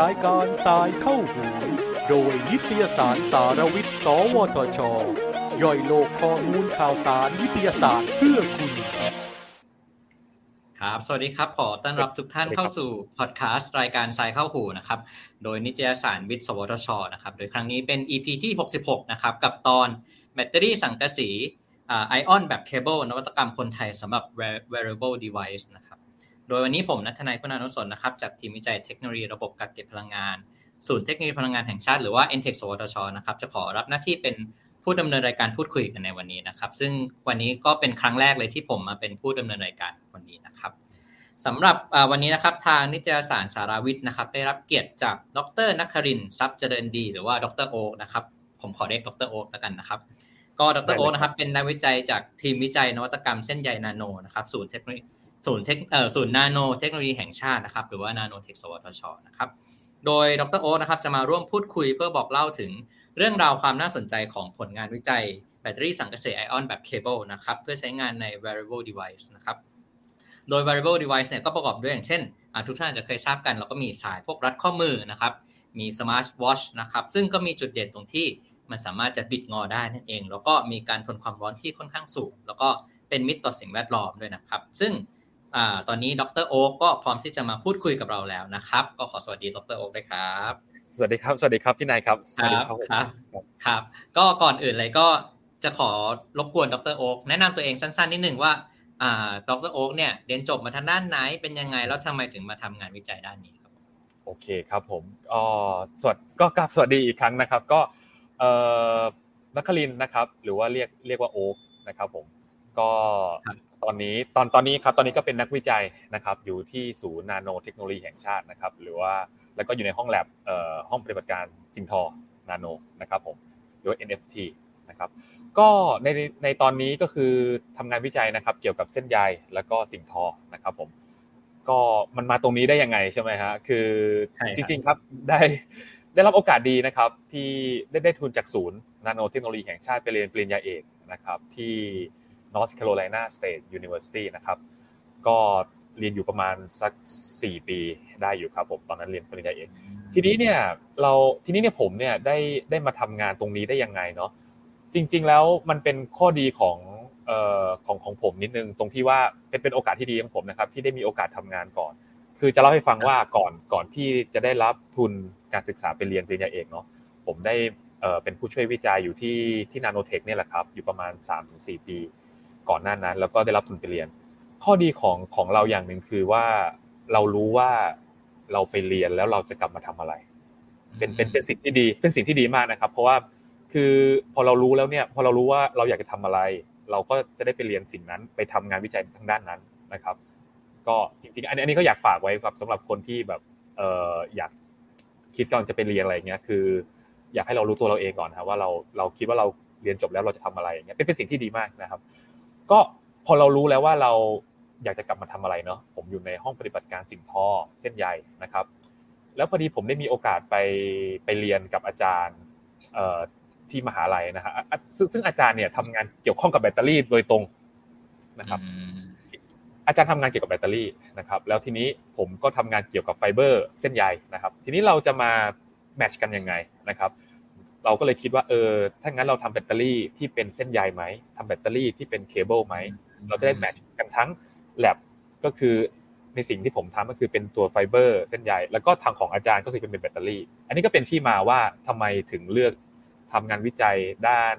รายการสายเข้าหูโดยนิตยสารสารวิทย์ สวทช ย่อยโลกข้อมูลข่าวสารวิทยาศาสตร์เพื่อคุณ ครับ สวัสดีครับ ขอต้อนรับทุกท่านเข้าสู่พอดแคสต์รายการสายเข้าหูนะครับ โดยนิตยสารวิทย์ สวทช นะครับ โดยครั้งนี้เป็น EP ที่ 66 นะครับ กับตอนแบตเตอรี่สังกะสี ไอออนแบบเคเบิลนวัตกรรมคนไทยสำหรับ wearable device นะครับ โดยวันนี้ผมนัทนายคุณานุสนนะครับ จากทีมวิจัยเทคโนโลยีระบบกักเก็บพลังงาน ศูนย์เทคโนโลยีพลังงานแห่งชาติหรือว่า NTEC สวทชนะครับ จะขอรับหน้าที่เป็นผู้ดำเนินรายการพูดคุยกันในวันนี้นะครับ ซึ่งวันนี้ก็เป็นครั้งแรกเลยที่ผมมาเป็นผู้ดำเนินรายการวันนี้นะครับสำหรับวันนี้นะครับทางนิตยสารสาราวิทย์นะครับ ได้รับเกียรติจากดรนักครินทรัพย์เจริญดี หรือว่าดรโอ๊กนะครับผมขอเรียกดรโอ๊กแล้วกันนะครับ ก็ดรโอ๊กนะครับเป็นนักวิจัยจากทีมวิจัยนวัตกรรมเส้นใยนาโนนะครับศูนย์เทคโนโลยีศูนย์เทคเอ่อศูนย์นาโนเทคโนโลยีแห่งชาตินะครับหรือว่านาโนเทคสวทชนะครับโดยดรโอ๊กนะครับจะมาร่วมพูดคุยเพื่อบอกเล่าถึงเรื่องราวความน่าสนใจของผลงานวิจัยแบตเตอรี่สังกะสีไอออนแบบเคเบิลนะครับเพื่อใช้งานใน wearable device นะครับโดย wearable device เนี่ยก็ประกอบด้วยอย่างเช่นทุกท่านจะเคยทราบกัน เราก็มีสายพวกรัดข้อมือนะครับมี smart watch นะครับซึ่งก็มีจุดเด่นตรงที่ มันสามารถจะบิดงอได้นั่นเอง แล้วก็มีการทนความร้อนที่ค่อนข้างสูง แล้วก็เป็นมิตรต่อสิ่งแวดล้อมด้วยนะครับ ซึ่งอตอนนี้ดรโอ๊กก็พร้อมที่จะมาพูดคุยกับเราแล้วนะครับ ก็ขอสวัสดีดรโอ๊กด้วยครับ สวัสดีครับ สวัสดีครับพี่นายครับครับครับครับ ก็ก่อนอื่นเลยก็จะขอรบกวนดรโอ๊กแนะนำตัวเองสั้นๆนิดหนึ่งว่าอ่าดรโอ๊กเนี่ยเรียนจบมาทางด้านไหนเป็นยังไงแล้วทำไมถึงมาทำงานวิจัยด้านนี้ครับโอเคครับผมอ๋อสวัสดก็กราบสวัสดีอีกครั้งนะครับ ก็ เอ่อนักคลินนะครับ หรือว่าเรียกเรียกว่าโอ๊กนะครับผมก็ตอนนี้ตอนตอนนี้ครับตอนนี้ก็เป็นนักวิจัยนะครับ อยู่ที่ศูนย์นาโนเทคโนโลยีแห่งชาตินะครับ หรือว่าแล้วก็อยู่ในห้องแลบเอ่อห้องปฏิบัติการสิงทอนาโนนะครับผมหรือว่า NFT นะครับ ก็ในในตอนนี้ก็คือทำงานวิจัยนะครับ เกี่ยวกับเส้นใยแล้วก็สิ่งทอนะครับผมก็มันมาตรงนี้ได้ยังไงใช่ไหมฮะคือจริงๆครับได้ ได้รับโอกาสดีนะครับที่ได้ได้ทุนจากศูนย์นาโนเทคโนโลยีแห่งชาติไปเรียนปริญญาเอกนะครับที่ North Carolina State University นะครับก็เรียนอยู่ประมาณสักสี่ปีได้อยู่ครับผมตอนนั้นเรียนปริญญาเอกทีนี้เนี่ยเราทีนี้เนี่ยผมเนี่ยได้ได้มาทำงานตรงนี้ได้ยังไงเนาะจริง ๆแล้วมันเป็นข้อดีของเอ่อของของผมนิดนึงตรงที่ว่าเป็นเป็นโอกาสที่ดีของผมนะครับที่ได้มีโอกาสทำงานก่อน คือจะเล่าให้ฟังว่าก่อนก่อนที่จะได้รับทุน การศึกษาไปเรียนปริญญาเอกเนาะผมได้เป็นผู้ช่วยวิจัยอยู่ที่ที่นาโนเทคเนี่ยแหละครับ อยู่ประมาณ 3-4 ปี ก่อนหน้านั้น แล้วก็ได้รับทุนไปเรียน ข้อดีของของเราอย่างหนึ่งคือว่าเรารู้ว่าเราไปเรียนแล้วเราจะกลับมาทำอะไร เป็นเป็นเป็นสิ่งที่ดี เป็นสิ่งที่ดีมากนะครับ เพราะว่าคือพอเรารู้แล้วเนี่ย พอเรารู้ว่าเราอยากจะทำอะไร เราก็จะได้ไปเรียนสิ่งนั้น ไปทำงานวิจัยทางด้านนั้นนะครับ ก็จริงๆ อันนี้ก็อยากฝากไว้ครับสำหรับคนที่แบบเอออยาก คิดกำลังจะไปเรียนอะไรเงี้ยคือ อยากให้เรารู้ตัวเราเองก่อนครับว่าเราเราคิดว่าเราเรียนจบแล้วเราจะทำอะไรเงี้ยเป็นเป็นสิ่งที่ดีมากนะครับ ก็พอเรารู้แล้วว่าเราอยากจะกลับมาทำอะไรเนาะผมอยู่ในห้องปฏิบัติการสิ่งท่อเส้นใยนะครับ แล้วพอดีผมได้มีโอกาสไปไปเรียนกับอาจารย์ที่มหาลัยนะฮะซึ่งอาจารย์เนี่ยทำงานเกี่ยวข้องกับแบตเตอรี่โดยตรงนะครับ อาจารย์ทำงานเกี่ยวกับแบตเตอรี่นะครับแล้วทีนี้ผมก็ทำงานเกี่ยวกับไฟเบอร์เส้นใยนะครับทีนี้เราจะมา match กันยังไงนะครับเราก็เลยคิดว่าเออถ้างั้นเราทำแบตเตอรี่ที่เป็นเส้นใยไหมทำแบตเตอรี่ที่เป็นเคเบิลไหมเราจะได้ match กันทั้งแลบก็คือในสิ่งที่ผมทำก็คือเป็นตัวไฟเบอร์เส้นใยแล้วก็ทางของอาจารย์ก็คือเป็นแบตเตอรี่ อันนี้ก็เป็นที่มาว่าทำไมถึงเลือกทำงานวิจัยด้าน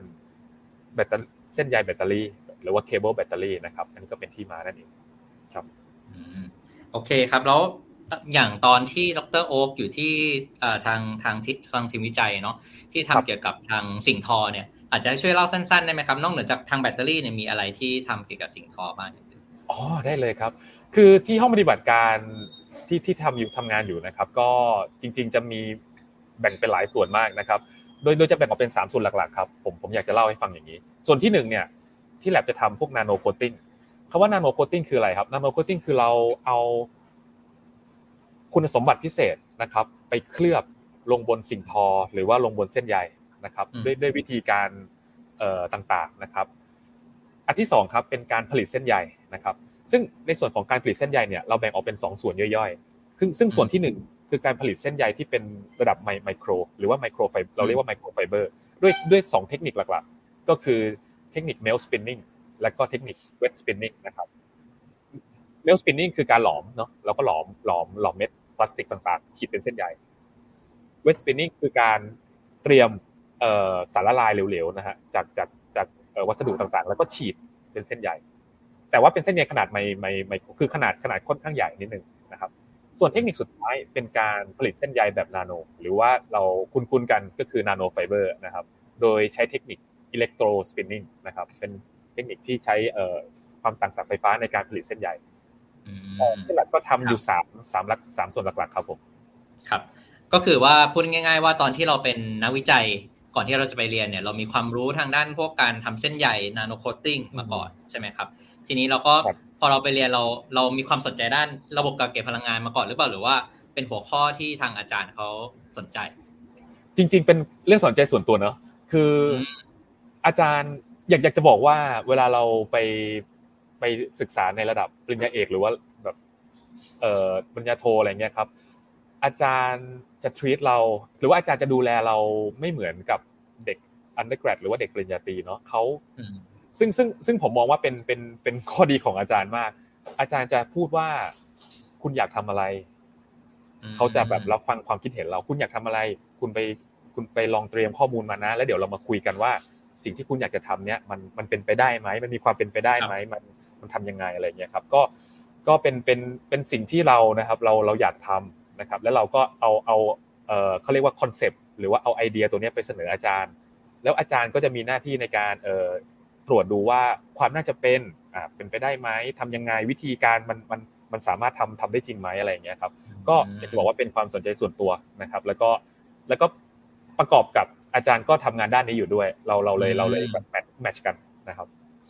แบตเตอรี่เส้นใยแบตเตอรี่ หรือว่าเคเบิลแบตเตอรี่นะครับ อันนี้ก็เป็นที่มานั่นเอง ครับโอเคครับแล้วอย่างตอนที่ดรโอ๊กอยู่ที่ทางทางทิศทางทีมวิจัยเนาะที่ทำเกี่ยวกับทางสิ่งทอเนี่ย อาจจะช่วยเล่าสั้นๆได้ไหมครับ นอกเหนือจากทางแบตเตอรี่เนี่ยมีอะไรที่ทำเกี่ยวกับสิ่งทอบ้างอ๋อได้เลยครับ คือที่ห้องปฏิบัติการที่ที่ทำอยู่ทำงานอยู่นะครับ ก็จริง ๆ จะมีแบ่งเป็นหลายส่วนมากนะครับ โดยโดยจะแบ่งออกเป็น 3 ส่วนหลักๆครับผมผมอยากจะเล่าให้ฟังอย่างนี้ ส่วนที่1เนี่ยที่แลบจะทำพวก nano coating คำว่า nano coating คืออะไรครับ nano coating คือเราเอาคุณสมบัติพิเศษนะครับ ไปเคลือบลงบนสิ่งทอ หรือว่าลงบนเส้นใยนะครับ ด้วยด้วยวิธีการเอ่อต่างๆนะครับ อันที่2ครับเป็นการผลิตเส้นใยนะครับ ซึ่งในส่วนของการผลิตเส้นใยเนี่ยเราแบ่งออกเป็น 2 ส่วนย่อยๆซึ่งซึ่งส่วนที่ 1 คือการผลิตเส้นใยที่เป็นระดับไมโคร หรือว่าไมโครไฟเราเรียกว่าไมโครไฟเบอร์ด้วยด้วย 2 เทคนิคหลักๆ ก็คือเทคนิค melt spinning และก็เทคนิค wet spinning นะครับ melt spinning คือการหลอมเนาะเราก็หลอมหลอมหลอมเม็ดพลาสติกต่างๆฉีดเป็นเส้นใย wet spinning คือการเตรียมสารละลายเหลวๆนะฮะจากจากจากวัสดุต่างๆ แล้วก็ฉีดเป็นเส้นใหญ่แต่ว่าเป็นเส้นใยขนาดไม่ไม่ไม่คือขนาดขนาดค่อนข้างใหญ่นิดนึงนะครับ ส่วนเทคนิคสุดท้ายเป็นการผลิตเส้นใยแบบนาโน หรือว่าเราคุ้นๆกันก็คือ nanofiber นะครับ โดยใช้เทคนิค electrospinning นะครับ เป็นเทคนิคที่ใช้ความต่างศักย์ไฟฟ้าในการผลิตเส้นใยที่แลบก็ทำอยู่สามสามหลักสามส่วนหลักๆครับผมครับ ก็คือว่าพูดง่าย ๆ ว่าตอนที่เราเป็นนักวิจัยก่อนที่เราจะไปเรียนเนี่ยเรามีความรู้ทางด้านพวกการทำเส้นใย nano coating มาก่อนใช่ไหมครับ ทีนี้เราก็พอเราไปเรียนเราเรามีความสนใจด้านระบบการเก็บพลังงานมาก่อนหรือเปล่าหรือว่าเป็นหัวข้อที่ทางอาจารย์เขาสนใจ จริง ๆ เป็นเรื่องสนใจส่วนตัวเนอะคืออาจารย์ อยากอยากจะบอกว่าเวลาเราไปไปศึกษาในระดับปริญญาเอกหรือว่าแบบเอ่อปริญญาโทอะไรเงี้ยครับ อาจารย์จะ treat เรา หรือว่าอาจารย์จะดูแลเราไม่เหมือนกับเด็ก undergrad หรือว่าเด็กปริญญาตรีเนาะเขาซึ่งซึ่งซึ่งผมมองว่าเป็นเป็นเป็นข้อดีของอาจารย์มาก อาจารย์จะพูดว่าคุณอยากทำอะไรเขาจะแบบรับฟังความคิดเห็นเรา คุณอยากทำอะไร คุณไปคุณไปลองเตรียมข้อมูลมานะ แล้วเดี๋ยวเรามาคุยกันว่า สิ่งที่คุณอยากจะทำเนี้ยมันมันเป็นไปได้ไหมมันมีความเป็นไปได้ไหมมันมันทำยังไงอะไรเงี้ยครับก็ก็เป็นเป็นเป็นสิ่งที่เรานะครับเราเราอยากทำนะครับ แล้วเราก็เอาเอาเออเขาเรียกว่าคอนเซปต์หรือว่าเอาไอเดียตัวนี้ไปเสนออาจารย์ แล้วอาจารย์ก็จะมีหน้าที่ในการเออตรวจดูว่าความน่าจะเป็นอ่าเป็นไปได้ไหมทำยังไงวิธีการมันมันมันสามารถทำทำได้จริงไหมอะไรอย่างเงี้ยครับ ก็อยากจะบอกว่าเป็นความสนใจส่วนตัวนะครับ แล้วก็แล้วก็ประกอบกับ อาจารย์ก็ทำงานด้านนี้อยู่ด้วย เราเราเลยเราเลยแบบแมทช์กันนะครับ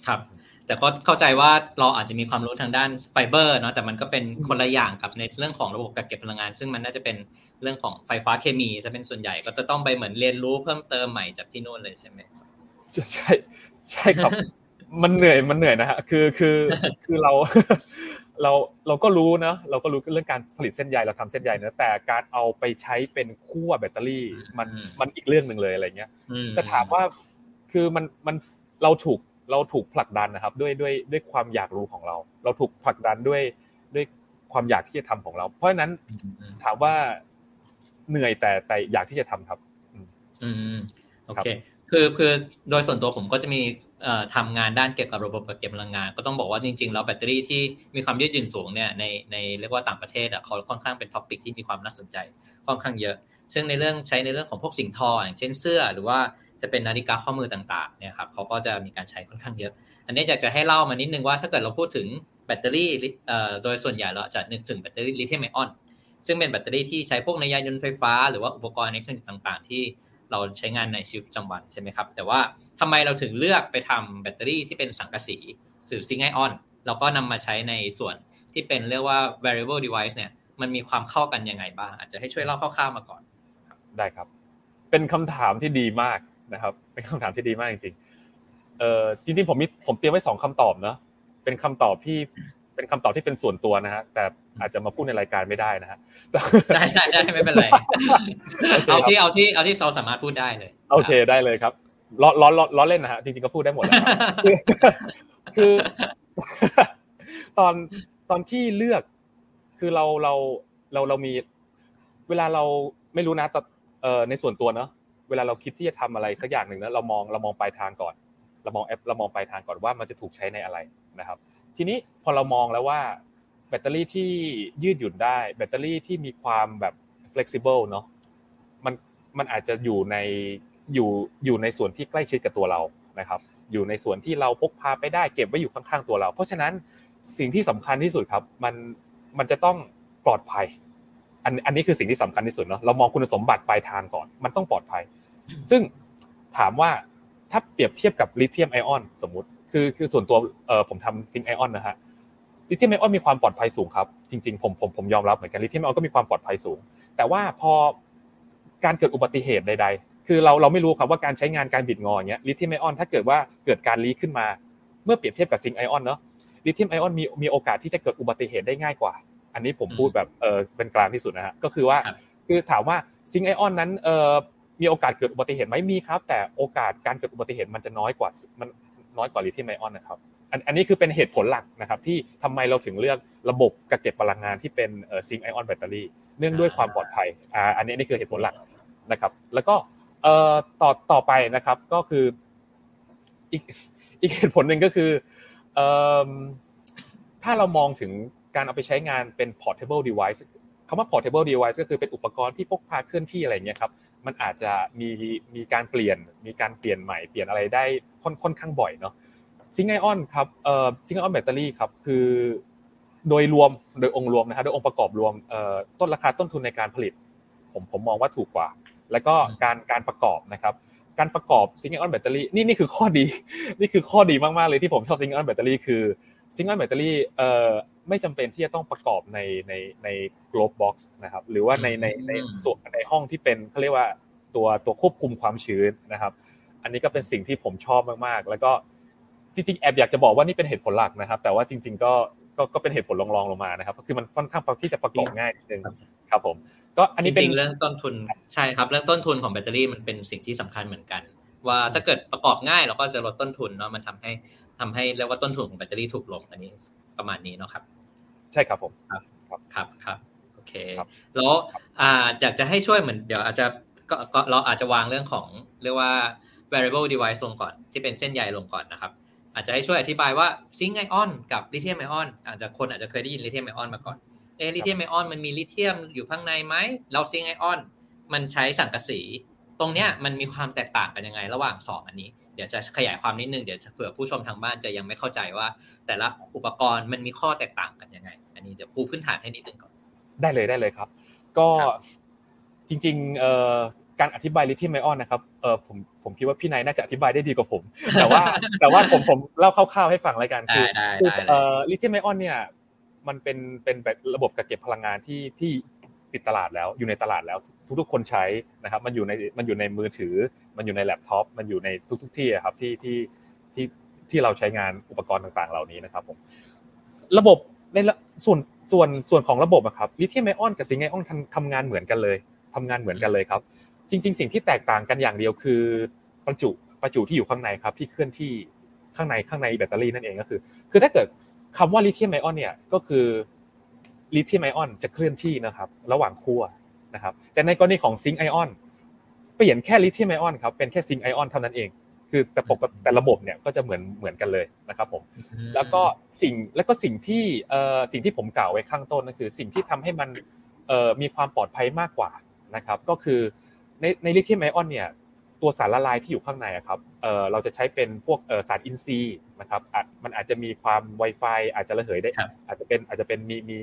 ครับ แต่ก็เข้าใจว่าเราอาจจะมีความรู้ทางด้านไฟเบอร์เนาะแต่มันก็เป็นคนละอย่างกับในเรื่องของระบบกักเก็บพลังงาน ซึ่งมันน่าจะเป็นเรื่องของไฟฟ้าเคมีจะเป็นส่วนใหญ่ก็จะต้องไปเหมือนเรียนรู้เพิ่มเติมใหม่จากที่นู่นเลยใช่ไหมใช่ใช่ครับ มันเหนื่อยมันเหนื่อยนะฮะคือคือคือเราเราเราก็รู้นะเราก็รู้เรื่องการผลิตเส้นใยเราทำเส้นใยนะแต่การเอาไปใช้เป็นขั้วแบตเตอรี่ มันมันอีกเรื่องหนึ่งเลยอะไรเงี้ยแต่ถามว่าคือมันมันเราถูกเราถูกผลักดันนะครับ ด้วยด้วยด้วยความอยากรู้ของเรา เราถูกผลักดันด้วยด้วยความอยากที่จะทำของเรา เพราะฉะนั้นถามว่าเหนื่อยแต่แต่อยากที่จะทำครับ อืมโอเคคือคือโดยส่วนตัวผมก็จะมี ทำงานด้านเกี่ยวกับระบบเก็บพลังงาน ก็ต้องบอกว่าจริงๆแล้วแบตเตอรี่ที่มีความยืดหยุ่นสูงเนี่ยในในเรียกว่าต่างประเทศอะเขาค่อนข้างเป็นท็อปิกที่มีความน่าสนใจค่อนข้างเยอะ ซึ่งในเรื่องใช้ในเรื่องของพวกสิ่งทออย่างเช่นเสื้อหรือว่าจะเป็นนาฬิกาข้อมือต่างๆเนี่ยครับเขาก็จะมีการใช้ค่อนข้างเยอะ อันนี้อยากจะให้เล่ามานิดนึงว่าถ้าเกิดเราพูดถึงแบตเตอรี่โดยส่วนใหญ่เราจะนึกถึงแบตเตอรี่ลิเธียมไอออนซึ่งเป็นแบตเตอรี่ที่ใช้พวกในยานยนต์ไฟฟ้า หรือว่าอุปกรณ์อิเล็กทรอนิกส์ต่าง ๆ ที่เราใช้งานในชีวิตประจำวันใช่ไหมครับแต่ว่า ทำไมเราถึงเลือกไปทำแบตเตอรี่ที่เป็นสังกะสีหรือ zinc ion แล้วก็นำมาใช้ในส่วนที่เป็นเรียกว่า variable device เนี่ย มันมีความเข้ากันยังไงบ้าง อาจจะให้ช่วยเล่าคร่าวๆมาก่อน ได้ครับ เป็นคำถามที่ดีมากนะครับ เป็นคำถามที่ดีมากจริงๆเอ่อจริงๆผมมีผมเตรียมไว้สองคำตอบเนาะเป็นคำตอบที่เป็นคำตอบที่เป็นส่วนตัวนะฮะแต่อาจจะมาพูดในรายการไม่ได้นะฮะได้ได้ได้ไม่เป็นไร เอาที่เอาที่เอาที่เราสามารถพูดได้เลย โอเคได้เลยครับ ล้อล้อล้อเล่นนะฮะจริงๆก็พูดได้หมดแล้วคือ ตอนตอนที่เลือก คือเราเราเราเรามี เวลาเราไม่รู้นะแต่เอ่อในส่วนตัวเนาะเวลาเราคิดที่จะทำอะไรสักอย่างหนึ่งนะเรามองเรามองปลายทางก่อน เรามองแอปเรามองปลายทางก่อนว่ามันจะถูกใช้ในอะไรนะครับ ทีนี้พอเรามองแล้วว่า แบตเตอรี่ที่ยืดหยุ่นได้ แบตเตอรี่ที่มีความแบบ flexible เนาะมันมันอาจจะอยู่ใน อยู่อยู่ในส่วนที่ใกล้ชิดกับตัวเรานะครับ อยู่ในส่วนที่เราพกพาไปได้เก็บไว้อยู่ข้างๆตัวเรา เพราะฉะนั้นสิ่งที่สำคัญที่สุดครับ มันมันจะต้องปลอดภัย อันอันนี้คือสิ่งที่สำคัญที่สุดเนาะเรามองคุณสมบัติปลายทางก่อน มันต้องปลอดภัย ซึ่งถามว่าถ้าเปรียบเทียบกับลิเธียมไอออนสมมติคือคือส่วนตัวเออผมทำซิงไอออนนะฮะลิเธียมไอออนมีความปลอดภัยสูงครับ จริงๆผมผมผมยอมรับเหมือนกันลิเธียมไอออนก็มีความปลอดภัยสูง แต่ว่าพอการเกิดอุบัติเหตุใด คือเราเราไม่รู้ครับว่าการใช้งานการบิดงออย่างเงี้ยลิเธียมไอออนถ้าเกิดว่าเกิดการลีขึ้นมา เมื่อเปรียบเทียบกับซิงไอออนเนาะลิเธียมไอออนมีมีโอกาสที่จะเกิดอุบัติเหตุได้ง่ายกว่า อันนี้ผมพูดแบบเออเป็นกลางที่สุดนะฮะก็คือว่าคือถามว่าซิงไอออนนั้นเออมีโอกาสเกิดอุบัติเหตุไหมมีครับ แต่โอกาสการเกิดอุบัติเหตุมันจะน้อยกว่ามันน้อยกว่าลิเธียมไอออนนะครับอันอันนี้คือเป็นเหตุผลหลักนะครับ ที่ทำไมเราถึงเลือกระบบกักเก็บพลังงานที่เป็นเออซิงไอออนแบตเตอรี่เนื่องด้วยความปลอดภัยอ่าอันนี้นี่คือเหตุผลหลักนะครับ แล้วก็ เอ่อต่อต่อไปนะครับ ก็คืออีกอีกเหตุผลหนึ่งก็คือเอ่อถ้าเรามองถึงการเอาไปใช้งานเป็น portable device คำว่า portable device ก็คือเป็นอุปกรณ์ที่พกพาเคลื่อนที่อะไรเงี้ยครับ มันอาจจะมีมีการเปลี่ยน มีการเปลี่ยนใหม่ เปลี่ยนอะไรได้ค่อนค่อนข้างบ่อยเนาะ zinc ion ครับเอ่อ zinc ion แบตเตอรี่ครับคือโดยรวมโดยองค์รวมนะครับโดยองค์ประกอบรวมเอ่อต้นราคาต้นทุนในการผลิต ผมผมมองว่าถูกกว่า แล้วก็การการประกอบนะครับการประกอบ zinc ion แบตเตอรี่นี่นี่คือข้อดี นี่คือข้อดีมากๆเลยที่ผมชอบ zinc ion แบตเตอรี่คือ zinc ion แบตเตอรี่เอ่อไม่จำเป็นที่จะต้องประกอบในในใน glove box นะครับหรือว่าในในในส่วนในห้องที่เป็นเขาเรียกว่าตัวตัวควบคุมความชื้นนะครับ อันนี้ก็เป็นสิ่งที่ผมชอบมากๆ แล้วก็จริงๆแอบอยากจะบอกว่านี่เป็นเหตุผลหลักนะครับ แต่ว่าจริง ๆ ก็ ก็ก็เป็นเหตุผลรองๆลงมานะครับคือมันค่อนข้างที่จะประกอบง่ายนิดนึงครับผมก็อันนี้เป็นเรื่องต้นทุนใช่ครับเรื่องต้นทุนของแบตเตอรี่มันเป็นสิ่งที่สำคัญเหมือนกัน ว่าถ้าเกิดประกอบง่ายเราก็จะลดต้นทุนเนาะมันทำให้ทำให้เรียกว่าต้นทุนของแบตเตอรี่ถูกลงอันนี้ประมาณนี้เนาะครับ ใช่ครับผมครับครับครับโอเคแล้วอ่าอยากจะให้ช่วยเหมือนเดี๋ยวอาจจะก็เราอาจจะวางเรื่องของเรียกว่า variable device ลงก่อนที่เป็นเส้นใยลงก่อนนะครับ อาจจะให้ช่วยอธิบายว่าซิงไอออนกับลิเธียมไอออนอาจจะคนอาจจะเคยได้ยินลิเธียมไอออนมาก่อนเอลิเธียมไอออนมันมีลิเธียมอยู่ข้างในไหมเราซิงไอออนมันใช้สังกะสี ตรงเนี้ยมันมีความแตกต่างกันยังไง ระหว่างสองอันนี้เดี๋ยวจะขยายความนิดนึงเดี๋ยวเผื่อผู้ชมทางบ้านจะยังไม่เข้าใจว่า แต่ละอุปกรณ์มันมีข้อแตกต่างกันยังไง อันนี้เดี๋ยวปูพื้นฐานให้นิดนึงก่อนได้เลยได้เลยครับ ก็จริงๆเอ่อการอธิบายลิเธียมไอออนนะครับเออผม ผมคิดว่าพี่นายน่าจะอธิบายได้ดีกว่าผม แต่ว่าแต่ว่าผมผมเล่าคร่าวๆให้ฟังรายการคือเอ่อลิเธียมไอออนเนี่ยมันเป็นเป็นแบบระบบกักเก็บพลังงานที่ที่ติดตลาดแล้วอยู่ในตลาดแล้วทุกๆคนใช้นะครับมันอยู่ในมันอยู่ในมือถือ มันอยู่ในแล็ปท็อปมันอยู่ในทุก ๆ ที่ครับที่ที่ที่ที่เราใช้งานอุปกรณ์ต่างๆ เหล่านี้นะครับผมระบบในส่วนส่วนส่วนของระบบครับลิเธียมไอออนกับซิงไอออนทำงานเหมือนกันเลยทำงานเหมือนกันเลยครับ จริง ๆ สิ่งที่แตกต่างกันอย่างเดียวคือประจุประจุที่อยู่ข้างในครับ ที่เคลื่อนที่ข้างในข้างในแบตเตอรี่นั่นเองก็คือ คือถ้าเกิดคำว่าลิเธียมไอออนเนี่ยก็คือลิเธียมไอออนจะเคลื่อนที่นะครับ ระหว่างขั้วนะครับ แต่ในกรณีของซิงค์ไอออนเปลี่ยนแค่ลิเธียมไอออนครับเป็นแค่ zinc ion เท่านั้นเอง คือแต่ปกติแต่ระบบเนี่ยก็จะเหมือนเหมือนกันเลยนะครับผมแล้วก็สิ่งแล้วก็สิ่งที่เอ่อสิ่งที่ผมกล่าวไว้ข้างต้นก็คือ สิ่งที่ทำให้มันเอ่อมีความปลอดภัยมากกว่านะครับ ก็คือ ในในลิเธียมไอออนเนี่ยตัวสารละลายที่อยู่ข้างในครับเอ่อเราจะใช้เป็นพวกเอ่อสารอินทรีย์นะครับอาจมันอาจจะมีความ ไวไฟ อาจจะระเหยได้ อาจจะเป็นอาจจะเป็นมีมี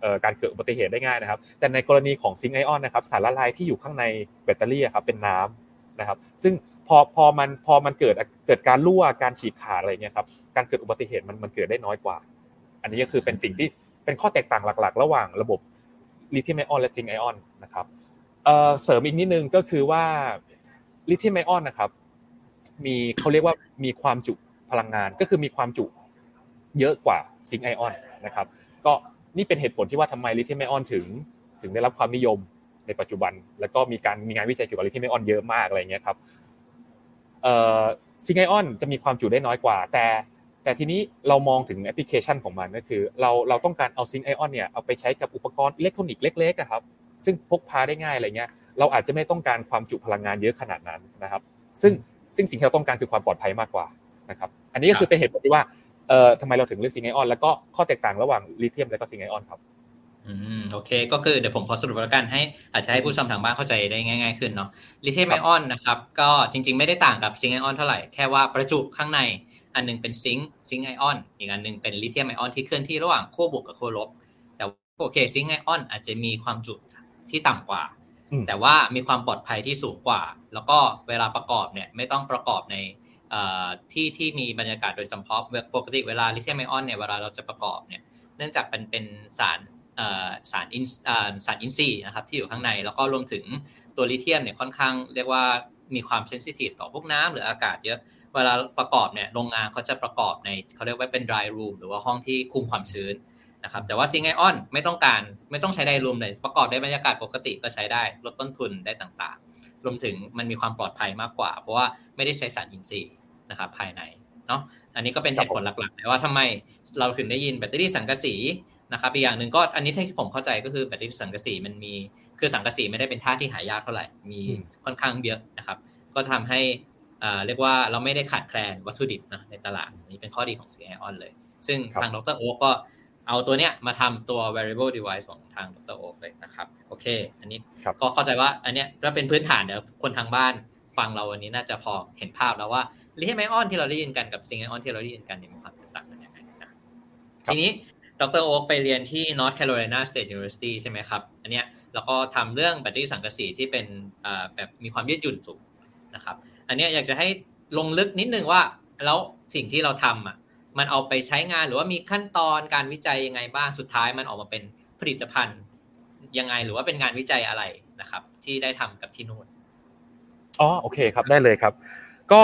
เอ่อการเกิดอุบัติเหตุได้ง่ายนะครับ แต่ในกรณีของ zinc ion นะครับสารละลายที่อยู่ข้างในแบตเตอรี่ครับเป็นน้ำนะครับ ซึ่งพอพอมันพอมันเกิดเกิดการรั่วการฉีกขาดอะไรเงี้ยครับการเกิดอุบัติเหตุมันมันเกิดได้น้อยกว่า อันนี้ก็คือเป็นสิ่งที่เป็นข้อแตกต่างหลัก ๆ ระหว่างระบบลิเธียมไอออนและซิงค์ไอออนนะครับ เสริมอีกนิดนึงก็คือว่าลิเธียมไอออนนะครับ มีเขาเรียกว่ามีความจุพลังงานก็คือมีความจุเยอะกว่าซิงค์ไอออนนะครับ ก็นี่เป็นเหตุผลที่ว่าทำไมลิเธียมไอออนถึง ถึงได้รับความนิยมในปัจจุบัน แล้วก็มีการมีงานวิจัยเกี่ยวกับลิเธียมไอออนเยอะมากอะไรเงี้ยครับ zinc ion จะมีความจุได้น้อยกว่า แต่แต่ทีนี้เรามองถึงแอปพลิเคชันของมันก็คือ เราเราต้องการเอา zinc ion เนี่ยเอาไปใช้กับอุปกรณ์อิเล็กทรอนิกส์เล็กๆครับ ซึ่งพกพาได้ง่ายอะไรเงี้ยเราอาจจะไม่ต้องการความจุพลังงานเยอะขนาดนั้นนะครับ ซึ่งซึ่งสิ่งที่เราต้องการคือความปลอดภัยมากกว่านะครับ อันนี้ก็คือเป็นเหตุผลที่ว่าเอ่อทำไมเราถึงเลือก zinc ion แล้วก็ข้อแตกต่างระหว่างลิเธียมและก็ซิงไอออนครับอืมโอเค ก็คือเดี๋ยวผมขอสรุปแล้วกันให้อาจจะให้ผู้ชมทางบ้านเข้าใจได้ง่าย ๆ ขึ้นเนาะลิเธียมไอออนนะครับ ก็จริง ๆ ไม่ได้ต่างกับซิงไอออนเท่าไหร่แค่ว่าประจุข้างในอันนึงเป็นซิงค์ซิงค์ไอออนอีกอันนึงเป็นลิเธียมไอออนที่เคลื่อนที่ระหว่างขั้วบวกกับขั้วลบ แต่โอเคซิงค์ไอออนอาจจะมีความจุ ที่ต่ำกว่า แต่ว่ามีความปลอดภัยที่สูงกว่า แล้วก็เวลาประกอบเนี่ยไม่ต้องประกอบในที่ที่มีบรรยากาศโดยเฉพาะปกติเวลาลิเธียมไอออนเนี่ยเวลาเราจะประกอบเนี่ยเนื่องจากเป็นเป็นสารสารอินสารอินทรีย์นะครับที่อยู่ข้างใน แล้วก็รวมถึงตัวลิเธียมเนี่ยค่อนข้างเรียกว่ามีความเซนซิทีฟต่อพวกน้ำหรืออากาศเยอะเวลาประกอบเนี่ยโรงงานเขาจะประกอบในเขาเรียกว่าเป็น dry room หรือว่าห้องที่คุมความชื้น นะครับแต่ว่าซิงไอออนไม่ต้องการไม่ต้องใช้ไดรูมเลย ประกอบได้บรรยากาศปกติก็ใช้ได้ลดต้นทุนได้ต่างๆ รวมถึงมันมีความปลอดภัยมากกว่า เพราะว่าไม่ได้ใช้สารอินทรีย์นะครับภายในเนาะอันนี้ก็เป็นเหตุผลหลักๆแต่ว่าทำไมเราถึงได้ยินแบตเตอรี่สังกะสีนะครับอีกอย่างหนึ่งก็อันนี้ที่ผมเข้าใจก็คือแบตเตอรี่สังกะสีมันมีคือสังกะสีไม่ได้เป็นธาตุที่หายากเท่าไหร่มีค่อนข้างเยอะนะครับ ก็ทำให้เรียกว่าเราไม่ได้ขาดแคลนวัตถุดิบนะในตลาดนี้เป็นข้อดีของ c ีไอออนเลย ซึ่งทางดรโอ๊กก็ เอาตัวเนี้ยมาทำตัว variable device ของทางดรโอ๊กเลยนะครับ โอเค อันนี้ก็เข้าใจว่าอันเนี้ยก็เป็นพื้นฐานเดี๋ยวคนทางบ้านฟังเราวันนี้น่าจะพอเห็นภาพแล้วว่าลิเธียมไอออนที่เราได้ยินกันกับซิงไอออนที่เราได้ยินกันมีความแตกต่างกันยังไงนะทีนี้ดรโอ๊กไปเรียนที่ North Carolina State University ใช่ไหมครับ อันเนี้ยแล้วก็ทำเรื่องแบตเตอรี่สังกะสีที่เป็นแบบมีความยืดหยุ่นสูงนะครับ อันนี้อยากจะให้ลงลึกนิดนึงว่าแล้วสิ่งที่เราทำอะ มันเอาไปใช้งานหรือว่ามีขั้นตอนการวิจัยยังไงบ้างสุดท้ายมันออกมาเป็นผลิตภัณฑ์ยังไงหรือว่าเป็นงานวิจัยอะไรนะครับ ที่ได้ทำกับที่นู่นอ๋อโอเคครับได้เลยครับ ก็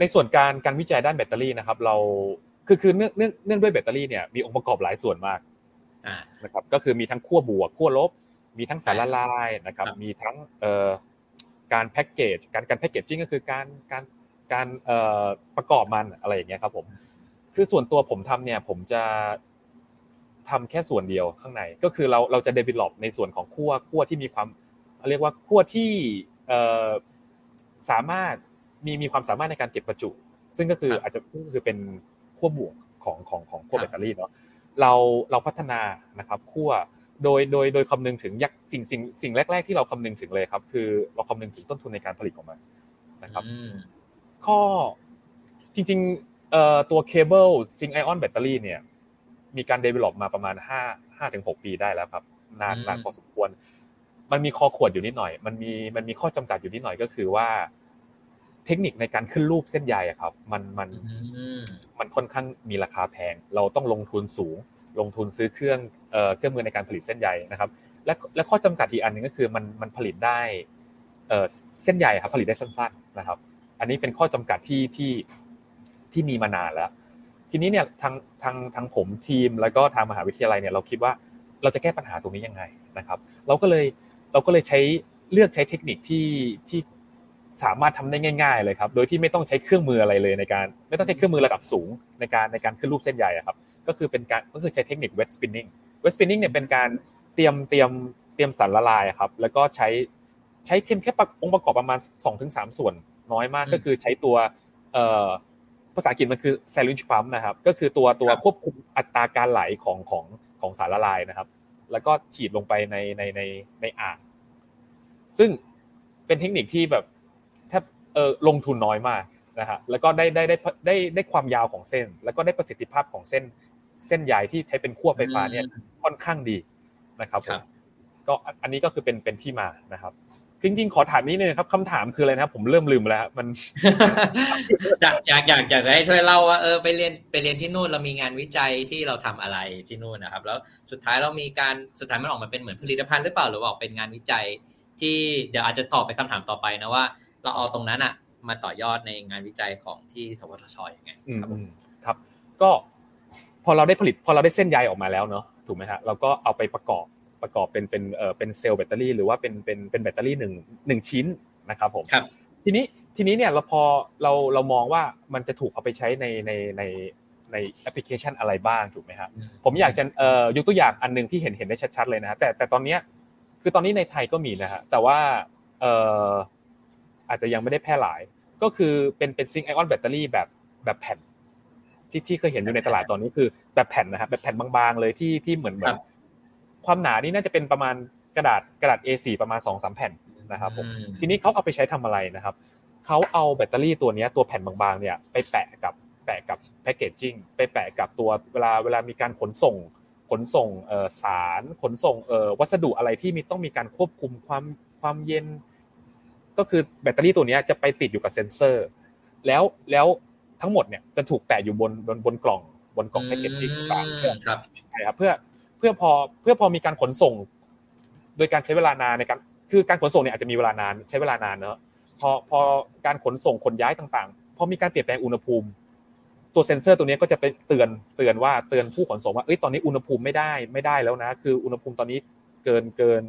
ในส่วนการการวิจัยด้านแบตเตอรี่นะครับ เราคือคือเนื่องเนื่องเนื่องด้วยแบตเตอรี่เนี่ยมีองค์ประกอบหลายส่วนมากนะครับ ก็คือมีทั้งขั้วบวกขั้วลบ มีทั้งสารละลายนะครับ มีทั้งเอ่อการแพ็กเกจการการแพ็กเกจจิ้งก็คือการการ การเอ่อประกอบมันอะไรอย่างเงี้ยครับ ผม คือส่วนตัวผมทำเนี่ย ผมจะทำแค่ส่วนเดียวข้างใน ก็คือเราเราจะ develop ในส่วนของขั้วขั้วที่มีความเรียกว่าขั้วที่เอ่อสามารถมีมีความสามารถในการเก็บประจุ ซึ่งก็คืออาจจะก็คือเป็นขั้วบวกของของของขั้วแบตเตอรี่เนาะเราเราพัฒนานะครับขั้วโดยโดยโดยคำนึงถึงยักสิ่งสิ่งสิ่งแรก ๆ ที่เราคำนึงถึงเลยครับ คือเราคำนึงถึงต้นทุนในการผลิตของมันนะครับ ข้อจริงๆตัว cable zinc ion battery เนี่ยมีการ develop มาประมาณห้าห้าถึงหกปีได้แล้วครับนานนานพอสมควร มันมีคอขวดอยู่นิดหน่อย มันมีมันมีข้อจำกัดอยู่นิดหน่อยก็คือว่า เทคนิคในการขึ้นรูปเส้นใยครับ มันมันมันค่อนข้างมีราคาแพง เราต้องลงทุนสูง ลงทุนซื้อเครื่องเครื่องมือในการผลิตเส้นใยนะครับ และและข้อจำกัดอีกอันหนึ่งก็คือมันมันผลิตได้เส้นใยครับผลิตได้สั้น ๆนะครับ อันนี้เป็นข้อจำกัดที่ที่ที่มีมานานแล้ว ทีนี้เนี่ยทางทางทางผมทีมแล้วก็ทางมหาวิทยาลัยเนี่ยเราคิดว่าเราจะแก้ปัญหาตรงนี้ยังไงนะครับ เราก็เลยเราก็เลยใช้เลือกใช้เทคนิคที่ที่สามารถทำได้ง่าย ๆ เลยครับ โดยที่ไม่ต้องใช้เครื่องมืออะไรเลยในการ ไม่ต้องใช้เครื่องมือระดับสูงในการในการขึ้นรูปเส้นใยครับ ก็คือเป็นการก็คือใช้เทคนิค wet spinning wet spinning เนี่ยเป็นการเตรียมเตรียมเตรียมสารละลายครับ แล้วก็ใช้ใช้เพียงแค่องค์ประกอบประมาณ 2-3 ส่วน น้อยมากก็คือใช้ตัวภาษาอังกฤษมันคือ syringe pump นะครับ ก็คือตัวตัวควบคุมอัตราการไหลของของของสารละลายนะครับ แล้วก็ฉีดลงไปในในในในอ่างซึ่งเป็นเทคนิคที่แบบแทบเออลงทุนน้อยมากนะฮะแล้วก็ได้ได้ได้ได้ได้ความยาวของเส้น แล้วก็ได้ประสิทธิภาพของเส้นเส้นใยที่ใช้เป็นขั้วไฟฟ้าเนี่ยค่อนข้างดีนะครับ ก็อันนี้ก็คือเป็นเป็นที่มานะครับ จริงๆ ขอถามนิดนึงครับคำถามคืออะไรนะผมเริ่มลืมแล้วมันอยากอยากอยากอยากจะให้ช่วยเล่าว่าเออไปเรียนไปเรียนที่นู่นเรามีงานวิจัยที่เราทำอะไรที่นู่นนะครับ แล้วสุดท้ายเรามีการสุดท้ายมันออกมาเป็นเหมือนผลิตภัณฑ์หรือเปล่าหรือว่าเป็นงานวิจัย ที่เดี๋ยวอาจจะตอบไปคำถามต่อไปนะว่า เราเอาตรงนั้นอะมาต่อยอดในงานวิจัยของที่สวทชยังไงครับครับ ก็พอเราได้ผลิตพอเราได้เส้นใยออกมาแล้วเนาะถูกไหมฮะเราก็เอาไปประกอบ ประกอบเป็นเป็นเอ่อเป็นเซลล์แบตเตอรี่หรือว่าเป็นเป็นเป็นแบตเตอรี่หนึ่งหนึ่งชิ้นนะครับผมครับทีนี้ทีนี้เนี่ยเราพอเราเรามองว่ามันจะถูกเอาไปใช้ในในในในแอปพลิเคชันอะไรบ้างถูกไหมครับผมอยากจะเอ่อยกตัวอย่างอันนึงที่เห็นเห็นได้ชัดๆเลยนะแต่แต่ตอนเนี้ยคือตอนนี้ในไทยก็มีนะฮะแต่ว่าเอ่ออาจจะยังไม่ได้แพร่หลาย ก็คือเป็นเป็นซิงไอออนแบตเตอรี่แบบแบบแผ่นที่ที่เคยเห็นอยู่ในตลาดตอนนี้คือแบบแผ่นนะครับแบบแผ่นบางๆเลยที่ที่เหมือนเหมือน ความหนานี่น่าจะเป็นประมาณกระดาษกระดาษ A4 ประมาณ2อสแผ่นนะครับผมทีนี้เขาเอาไปใช้ทำอะไรนะครับเขาเอาแบตเตอรี่ตัวนี้ตัวแผ่นบางๆเนี่ยไปแปะกับแปะกับแพคเกจจิ้งไปแปะกับตัวเวลาเวลามีการขนส่ง ขนส่งสารขนส่งวัสดุอะไรที่มีต้องมีการควบคุมความความเย็น ก็คือแบตเตอรี่ตัวนี้จะไปติดอยู่กับเซนเซอร์ แล้วแล้วทั้งหมดเนี่ยจะถูกแปะอยู่บนบนบนกล่องบนกล่องแพคเกจจิ้งต่างๆครับใช่ครับเพื่อ พื่อพอเพื่อพอมีการขนส่ง โดยการใช้เวลานานในการคือการขนส่งเนี่ยอาจจะมีเวลานานใช้เวลานานเนอะพอพอการขนส่งขนย้ายต่างๆพอมีการเปลี่ยนแปลงอุณหภูมิ ตัวเซ็นเซอร์ตัวนี้ก็จะไปเตือนเตือนว่าเตือนผู้ขนส่งว่าเอ้ยตอนนี้อุณหภูมิไม่ได้ไม่ได้แล้วนะ คืออุณหภูมิตอนนี้เกินเกิน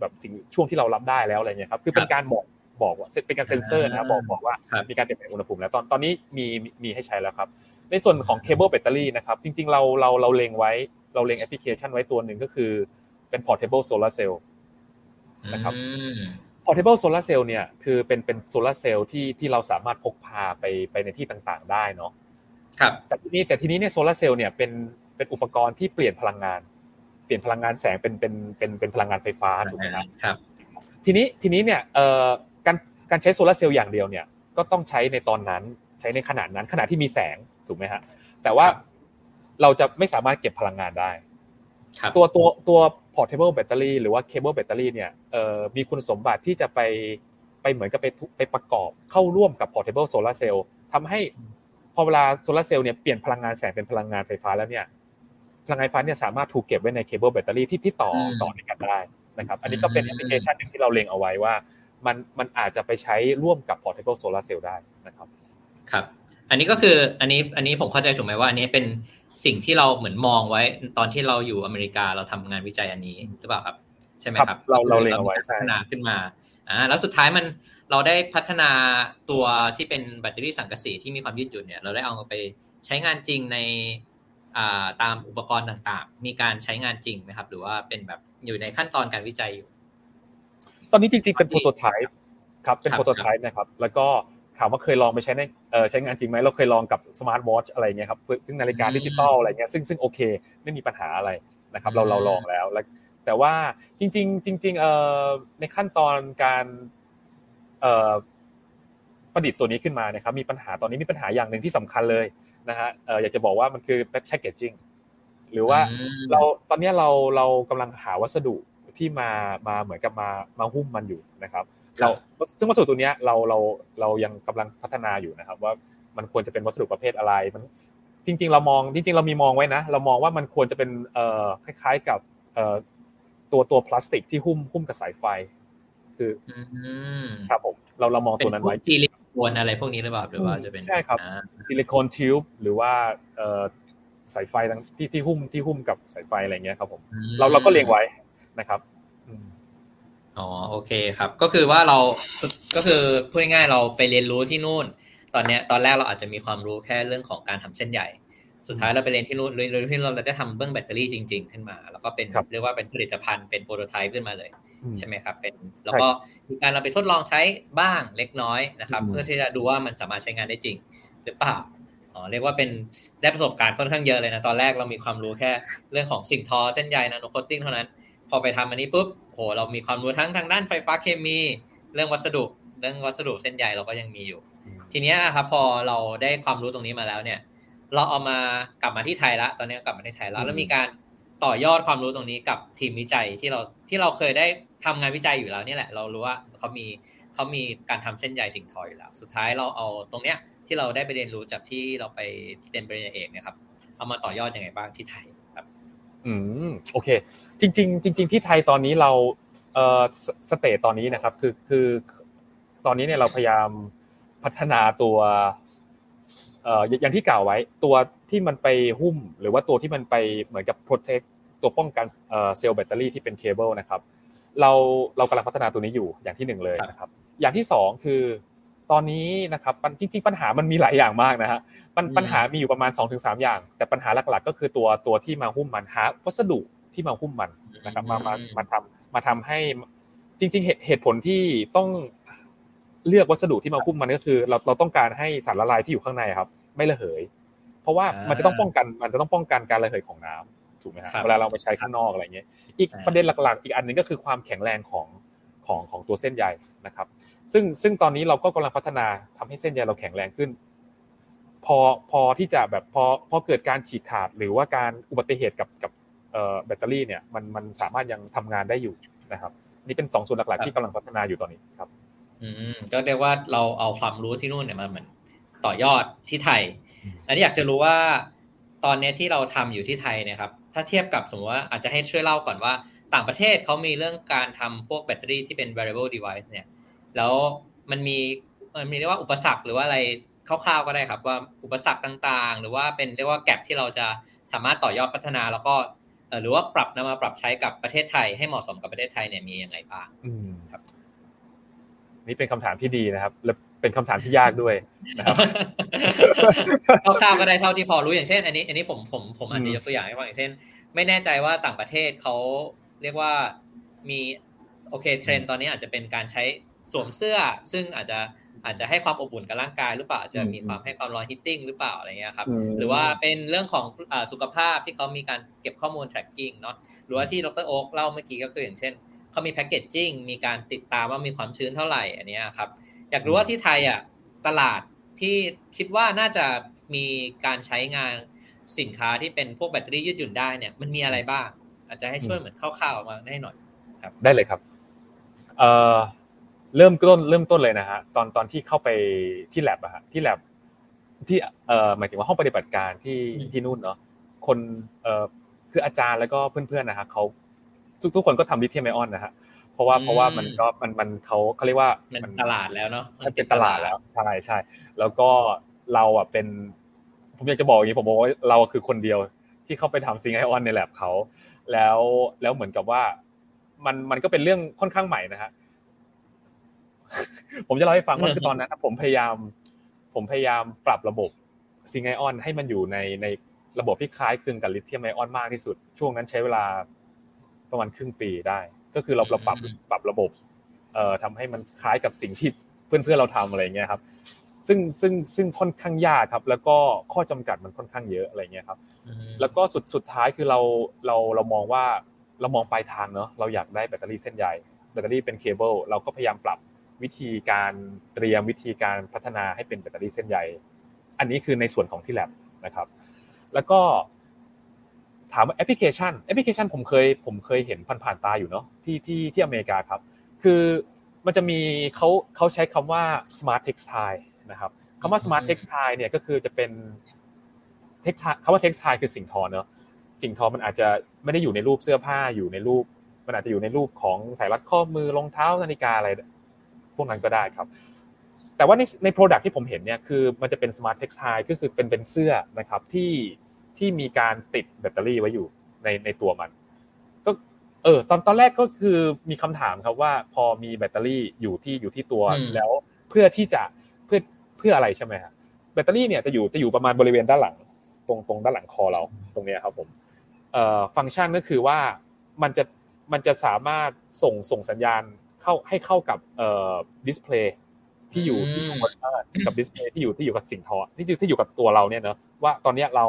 แบบสิ่งช่วงที่เรารับได้แล้วอะไรเงี้ยครับคือเป็นการบอกบอกว่าเป็นการเซ็นเซอร์นะบอกบอกว่ามีการเปลี่ยนแปลงอุณหภูมิแล้วตอนตอนนี้มีมีให้ใช้แล้วครับ ในส่วนของ cable battery นะครับ จริง ๆ เราเราเราเล็งไว้ เราเล็งแอปพลิเคชันไว้ตัวหนึ่งก็คือเป็น portable solar cell นะครับ portable solar cell เนี่ยคือเป็นเป็นโซลาร์เซลล์ที่ที่เราสามารถพกพาไปไปในที่ต่างๆ ได้เนาะครับแต่ทีนี้แต่ทีนี้เนี่ยโซลาร์เซลล์เนี่ยเป็นเป็นอุปกรณ์ที่เปลี่ยนพลังงาน เปลี่ยนพลังงานแสงเป็นเป็นเป็นเป็นพลังงานไฟฟ้าถูกไหมครับครับ ทีนี้ทีนี้เนี่ยเอ่อการการใช้โซลาร์เซลล์อย่างเดียวเนี่ยก็ต้องใช้ในตอนนั้นใช้ในขนาดนั้นขณะที่มีแสงถูกไหมฮะแต่ว่า เราจะไม่สามารถเก็บพลังงานได้ตัวตัวตัว portable battery หรือว่า cable battery เนี่ยเอ่อมีคุณสมบัติที่จะไปไปเหมือนกับไปไปประกอบเข้าร่วมกับ portable solar cell ทำให้พอเวลาโซลาร์เซลล์เนี่ยเปลี่ยนพลังงานแสงเป็นพลังงานไฟฟ้าแล้วเนี่ยพลังงานไฟฟ้าเนี่ยสามารถถูกเก็บไว้ใน cable battery ที่ที่ต่อต่อในกันได้นะครับ อันนี้ก็เป็นแอปพลิเคชันหนึ่งที่เราเล็งเอาไว้ว่า มันมันอาจจะไปใช้ร่วมกับ portable solar cell ได้นะครับ ครับ อันนี้ก็คืออันนี้อันนี้ผมเข้าใจถูกไหมว่าอันนี้เป็น สิ่งที่เราเหมือนมองไว้ ตอนที่เราอยู่อเมริกาเราทำงานวิจัยอันนี้หรือเปล่าครับ ใช่ไหมครับ เราเราเล็งเอาไว้พัฒนาขึ้นมาอ่าแล้วสุดท้ายมันเราได้พัฒนาตัวที่เป็นแบตเตอรี่สังกะสีที่มีความยืดหยุ่นเนี่ย เราได้เอาไปใช้งานจริงในตามอุปกรณ์ต่างๆ มีการใช้งานจริงไหมครับ หรือว่าเป็นแบบอยู่ในขั้นตอนการวิจัยอยู่ ตอนนี้จริงๆเป็น proto type ครับ เป็น prototype นะครับ แล้วก็ถามว่าเคยลองไปใช้ในใช้งานจริงไหมเราเคยลองกับ smart watch อะไรเงี้ยครับซึ่งนาฬิกาดิจิตอลอะไรเงี้ยซึ่งซึ่งโอเค ไม่มีปัญหาอะไรนะครับเราเราลองแล้วแล้วแต่ว่าจริง ๆ จริงๆในขั้นตอนการประดิษฐ์ตัวนี้ขึ้นมานะครับมีปัญหาตอนนี้มีปัญหาอย่างหนึ่งที่สำคัญเลยนะฮะอยากจะบอกว่ามันคือแพ็กเกจจิ้งหรือว่าเราตอนนี้เราเรากำลังหาวัสดุที่มามาเหมือนกับมามาหุ้มมันอยู่นะครับ เราซึ่งวัสดุตัวนี้เราเราเรายังกำลังพัฒนาอยู่นะครับ ว่ามันควรจะเป็นวัสดุประเภทอะไรมันจริง ๆ เรามองจริง ๆ เรามีมองไว้นะ เรามองว่ามันควรจะเป็นเอ่อคล้าย ๆกับเอ่อตัวตัวพลาสติกที่หุ้มหุ้มกับสายไฟ คือครับผมเราเรามองตัวนั้นไว้ซิลิโคนอะไรพวกนี้หรือเปล่าหรือว่าจะเป็นใช่ครับซิลิโคนทิวบ์หรือว่าเอ่อสายไฟที่ที่หุ้มที่หุ้มกับสายไฟอะไรเงี้ยครับผมเราเราก็เรียงไว้นะครับ อ๋อโอเคครับ ก็คือว่าเราก็คือพูดง่ายๆเราไปเรียนรู้ที่นู่น ตอนเนี้ยตอนแรกเราอาจจะมีความรู้แค่เรื่องของการทำเส้นใหญ่ สุดท้ายเราไปเรียนที่นู่นเรียนที่เราได้ทำเบื้องแบตเตอรี่จริง ๆ ขึ้นมา แล้วก็เป็นเรียกว่าเป็นผลิตภัณฑ์เป็น prototype ขึ้นมาเลยใช่ไหมครับเป็นแล้วก็มีการเราไปทดลองใช้บ้างเล็กน้อยนะครับ เพื่อที่จะดูว่ามันสามารถใช้งานได้จริง หรือเปล่าอ๋อเรียกว่าเป็นได้ประสบการณ์ค่อนข้างเยอะเลยนะตอนแรกเรามีความรู้แค่เรื่องของสิ่งทอเส้นใย nano coating เท่านั้น พอไปทำอันนี้ปุ๊บโหเรามีความรู้ทั้งทางด้านไฟฟ้าเคมี เรื่องวัสดุเรื่องวัสดุเส้นใยเราก็ยังมีอยู่ ทีนี้ครับพอเราได้ความรู้ตรงนี้มาแล้วเนี่ย เราเอามากลับมาที่ไทยละตอนนี้กลับมาที่ไทยแล้วแล้วมีการต่อยอดความรู้ตรงนี้กับทีมวิจัยที่เราที่เราเคยได้ทำงานวิจัยอยู่แล้วนี่แหละ เรารู้ว่าเขามีเขามีการทำเส้นใยสิ่งทออยู่แล้ว สุดท้ายเราเอาตรงเนี้ยที่เราได้ไปเรียนรู้จากที่เราไปเรียนปริญญาเอกเนี่ยครับ เอามาต่อยอดยังไงบ้างที่ไทยครับ อืมโอเค จริงๆจริง ๆ ที่ไทยตอนนี้เราเอ่อ state ตอนนี้นะครับ คือคือตอนนี้เนี่ยเราพยายามพัฒนาตัวเอ่ออย่างที่กล่าวไว้ ตัวที่มันไปหุ้ม หรือว่าตัวที่มันไปเหมือนกับ protect ตัวป้องกันเซลล์แบตเตอรี่ที่เป็นเคเบิลนะครับ เราเรากำลังพัฒนาตัวนี้อยู่อย่างที่หนึ่งเลยนะครับ อย่างที่สองคือตอนนี้นะครับจริงๆปัญหามันมีหลายอย่างมากนะฮะปัญหามีอยู่ประมาณ2อถึงสอย่าง แต่ปัญหาหลักๆ ก็คือตัวตัวที่มาหุ้มมันหาวัสดุ ที่มาหุ้มมันนะครับมามามาทำมาทำให้จริงๆเหตุเหตุผลที่ต้องเลือกวัสดุที่มาหุ้มมันก็คือ เราเราต้องการให้สารละลายที่อยู่ข้างในครับ ไม่ระเหย เพราะว่ามันจะต้องป้องกันมันจะต้องป้องกันการระเหยของน้ำถูกไหมครับเวลาเราไปใช้ข้างนอกอะไรเงี้ยอีกประเด็นหลักๆ อีกอันหนึ่งก็คือความแข็งแรงของของของตัวเส้นใยนะครับ ซึ่งซึ่งตอนนี้เราก็กำลังพัฒนาทำให้เส้นใยเราแข็งแรงขึ้น พอพอที่จะแบบพอพอเกิดการฉีกขาดหรือว่าการอุบัติเหตุกับกับ แบตเตอรี่เนี่ยมันมันสามารถยังทำงานได้อยู่นะครับนี่เป็นสองส่วนหลักๆที่กำลังพัฒนาอยู่ตอนนี้ครับ อืมก็เรียกว่าเราเอาความรู้ที่นู่นเนี่ยมาเหมือนต่อยอดที่ไทย อันนี้อยากจะรู้ว่าตอนนี้ที่เราทำอยู่ที่ไทยเนี่ยครับ ถ้าเทียบกับสมมติว่าอาจจะให้ช่วยเล่าก่อนว่า ต่างประเทศเขามีเรื่องการทำพวกแบตเตอรี่ที่เป็น variable device เนี่ย แล้วมันมีมันมีเรียกว่าอุปสรรคหรือว่าอะไรคร่าวๆก็ได้ครับ ว่าอุปสรรคต่างๆ หรือว่าเป็นเรียกว่าแกลบที่เราจะสามารถต่อยอดพัฒนาแล้วก็ หรือว่าปรับนำมาปรับใช้กับประเทศไทย ให้เหมาะสมกับประเทศไทยเนี่ยมีอย่างไรบ้างครับ นี่เป็นคำถามที่ดีนะครับ และเป็นคำถามที่ยากด้วยนะครับคร่าวๆก็ได้เท่าที่พอรู้อย่างเช่น อันนี้ อันนี้ผมผมผมอาจจะยกตัวอย่างให้ฟังอย่างเช่น ไม่แน่ใจว่าต่างประเทศเขาเรียกว่ามีโอเคเทรนตอนนี้อาจจะเป็นการใช้สวมเสื้อ ซึ่งอาจจะ อาจจะให้ความอบอุ่นกับร่างกายหรือเปล่าอาจจะมีความให้ความร้อน heating หรือเปล่าอะไรเงี้ยครับหรือว่าเป็นเรื่องของสุขภาพที่เขามีการเก็บข้อมูล tracking เนาะหรือว่าที่ดรโอ๊กเล่าเมื่อกี้ก็คืออย่างเช่นเขามี packaging มีการติดตามว่ามีความชื้นเท่าไหร่อันนี้ครับอยากรู้ว่าที่ไทยอะตลาดที่คิดว่าน่าจะมีการใช้งานสินค้าที่เป็นพวกแบตเตอรี่ยืดหยุ่นได้เนี่ยมันมีอะไรบ้าง อาจจะให้ช่วยเหมือนคร่าวๆมาได้หน่อยครับ ได้เลยครับเอ่อ เริ่มต้นเริ่มต้นเลยนะฮะตอนตอนที่เข้าไปที่แลบอะฮะที่แลบที่เอ่อหมายถึงว่าห้องปฏิบัติการที่ที่นู่นเนาะคนเอ่อคืออาจารย์แล้วก็เพื่อนๆนะฮะเขาทุกทุกคนก็ทำลิเธียมไอออนนะฮะเพราะว่าเพราะว่ามันก็มันมันเขาเขาเรียกว่ามันตลาดแล้วเนาะมันเป็นตลาดแล้วใช่ใช่แล้วก็เราอะเป็น ผมอยากจะบอกอย่างนี้ผมบอกว่าเราคือคนเดียวที่เข้าไปทำซิงไอออนในแลบเขาแล้วแล้วเหมือนกับว่ามันมันก็เป็นเรื่องค่อนข้างใหม่นะฮะ ผมจะเล่าให้ฟังว่าคือตอนนั้นผมพยายาม ผมพยายามปรับระบบซิงไอออนให้มันอยู่ในในระบบที่คล้ายคลึงกับลิเธียมไอออนมากที่สุด ช่วงนั้นใช้เวลาประมาณครึ่งปีได้ ก็คือเราเราปรับปรับระบบ เอ่อทำให้มันคล้ายกับสิ่งที่เพื่อนเพื่อเราทำอะไรเงี้ยครับ ซึ่งซึ่งซึ่งค่อนข้างยากครับ แล้วก็ข้อจำกัดมันค่อนข้างเยอะอะไรเงี้ยครับ แล้วก็สุดสุดท้ายคือเราเราเรามองว่าเรามองปลายทางเนาะเราอยากได้แบตเตอรี่เส้นใหญ่แบตเตอรี่เป็นเคเบิลเราก็พยายามปรับ วิธีการเตรียมวิธีการพัฒนาให้เป็นแบตเตอรี่เส้นใหญ่อันนี้คือในส่วนของที่แล็บนะครับ แล้วก็ถามว่าแอปพลิเคชันแอปพลิเคชันผมเคยผมเคยเห็นผ่านๆตาอยู่เนาะที่ที่ที่อเมริกาครับ คือมันจะมีเขาเขาใช้คำว่า smart textile นะครับคำว่า smart textile เนี่ยก็คือจะเป็น textile คำว่า textile คือสิ่งทอเนาะสิ่งทอมันอาจจะไม่ได้อยู่ในรูปเสื้อผ้าอยู่ในรูป มันอาจจะอยู่ในรูปของสายรัดข้อมือรองเท้านาฬิกาอะไรพ วกนั้นก็ได้ครับ แต่ว่าในใน product ที่ผมเห็นเนี่ยคือมันจะเป็น smart textile ก็คือเป็นเป็นเสื้อนะครับที่ที่มีการติดแบตเตอรี่ไว้อยู่ในในตัวมัน ก็เออตอนตอนแรกก็คือมีคำถามครับว่าพอมีแบตเตอรี่อยู่ที่อยู่ที่ตัวแล้วเพื่อที่จะเพื่อเพื่ออะไรใช่ไหมครับแบตเตอรี่เนี่ยจะอยู่จะอยู่ประมาณบริเวณด้านหลัง ตรงตรงด้านหลังคอเราตรงนี้ครับผมเอ่อฟังก์ชันก็คือว่ามันจะมันจะสามารถส่งส่งสัญญาณ เข้าให้เข้ากับเอ่อ display ที่อยู่ที่ตัวกับ display ที่อยู่ที่อยู่กับสิ่งทอที่ที่อยู่กับตัวเราเนี่ยเนาะว่าตอนนี้เรา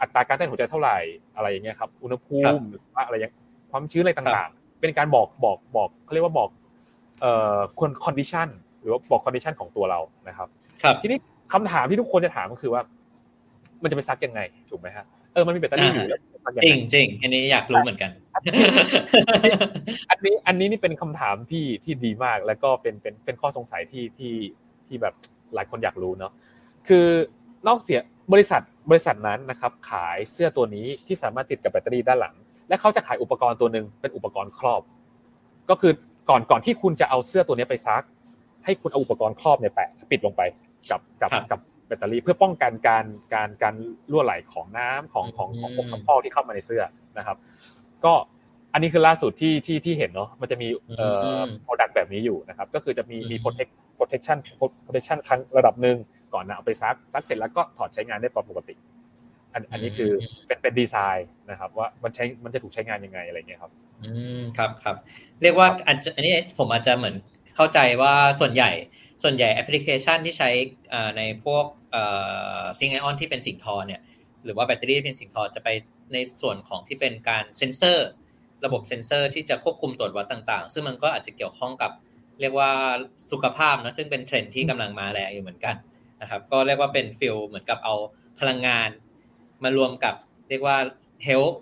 อัตราการเต้นหัวใจเท่าไหร่อะไรอย่างเงี้ยครับอุณหภูมิหรือว่าอะไรอย่างความชื้นอะไรต่างๆ เป็นการบอกบอกบอกเขาเรียกว่าบอกเอ่อ con condition หรือว่าบอก condition ของตัวเรานะครับทีนี้คำถามที่ทุกคนจะถามก็คือว่า มันจะไปซักยังไงถูกไหมฮะเออมันมีแบตเตอรี่อยู่แล้ว จริงจริงอันนี้อยากรู้เหมือนกัน อันนี้อันนี้นี่เป็นคำถามที่ที่ดีมากแล้วก็เป็นเป็นเป็นข้อสงสัยที่ที่ที่แบบหลายคนอยากรู้เนาะคือนอกเสียบริษัทบริษัทนั้นนะครับขายเสื้อตัวนี้ที่สามารถติดกับแบตเตอรี่ด้านหลัง และเขาจะขายอุปกรณ์ตัวหนึ่งเป็นอุปกรณ์ครอบ ก็คือก่อนก่อนที่คุณจะเอาเสื้อตัวนี้ไปซัก ให้คุณเอาอุปกรณ์ครอบเนี่ยแปะปิดลงไปกับกับกับ แบตเตอรี่เพื่อป้องกันการการการรั่วไหลของน้ำของของของพวกสัมพอที่เข้ามาในเสื้อนะครับ ก็อันนี้คือล่าสุดที่ที่ที่เห็นเนาะมันจะมีเอ่อ product แบบนี้อยู่นะครับ ก็คือจะมีมี protect protection protection ครั้งระดับหนึ่งก่อนนะเอาไปซักซักเสร็จแล้วก็ถอดใช้งานได้ปกติ อันอันนี้คือเป็นเป็นดีไซน์นะครับ ว่ามันใช้มันจะถูกใช้งานยังไงอะไรเงี้ยครับ อืมครับครับเรียกว่าอันนี้ผมอาจจะเหมือนเข้าใจว่าส่วนใหญ่ส่วนใหญ่แอปพลิเคชันที่ใช้ในพวก zinc ion ที่เป็นสิ่งทอเนี่ยหรือว่าแบตเตอรี่เป็นสิ่งทอจะไปในส่วนของที่เป็นการเซนเซอร์ ระบบเซนเซอร์ที่จะควบคุมตรวจวัดต่าง ๆ ซึ่งมันก็อาจจะเกี่ยวข้องกับเรียกว่าสุขภาพนะซึ่งเป็นเทรนที่กำลังมาแรงอยู่เหมือนกันนะครับก็เรียกว่าเป็น field เหมือนกับเอาพลังงาน มารวมกับเรียกว่าเฮลท์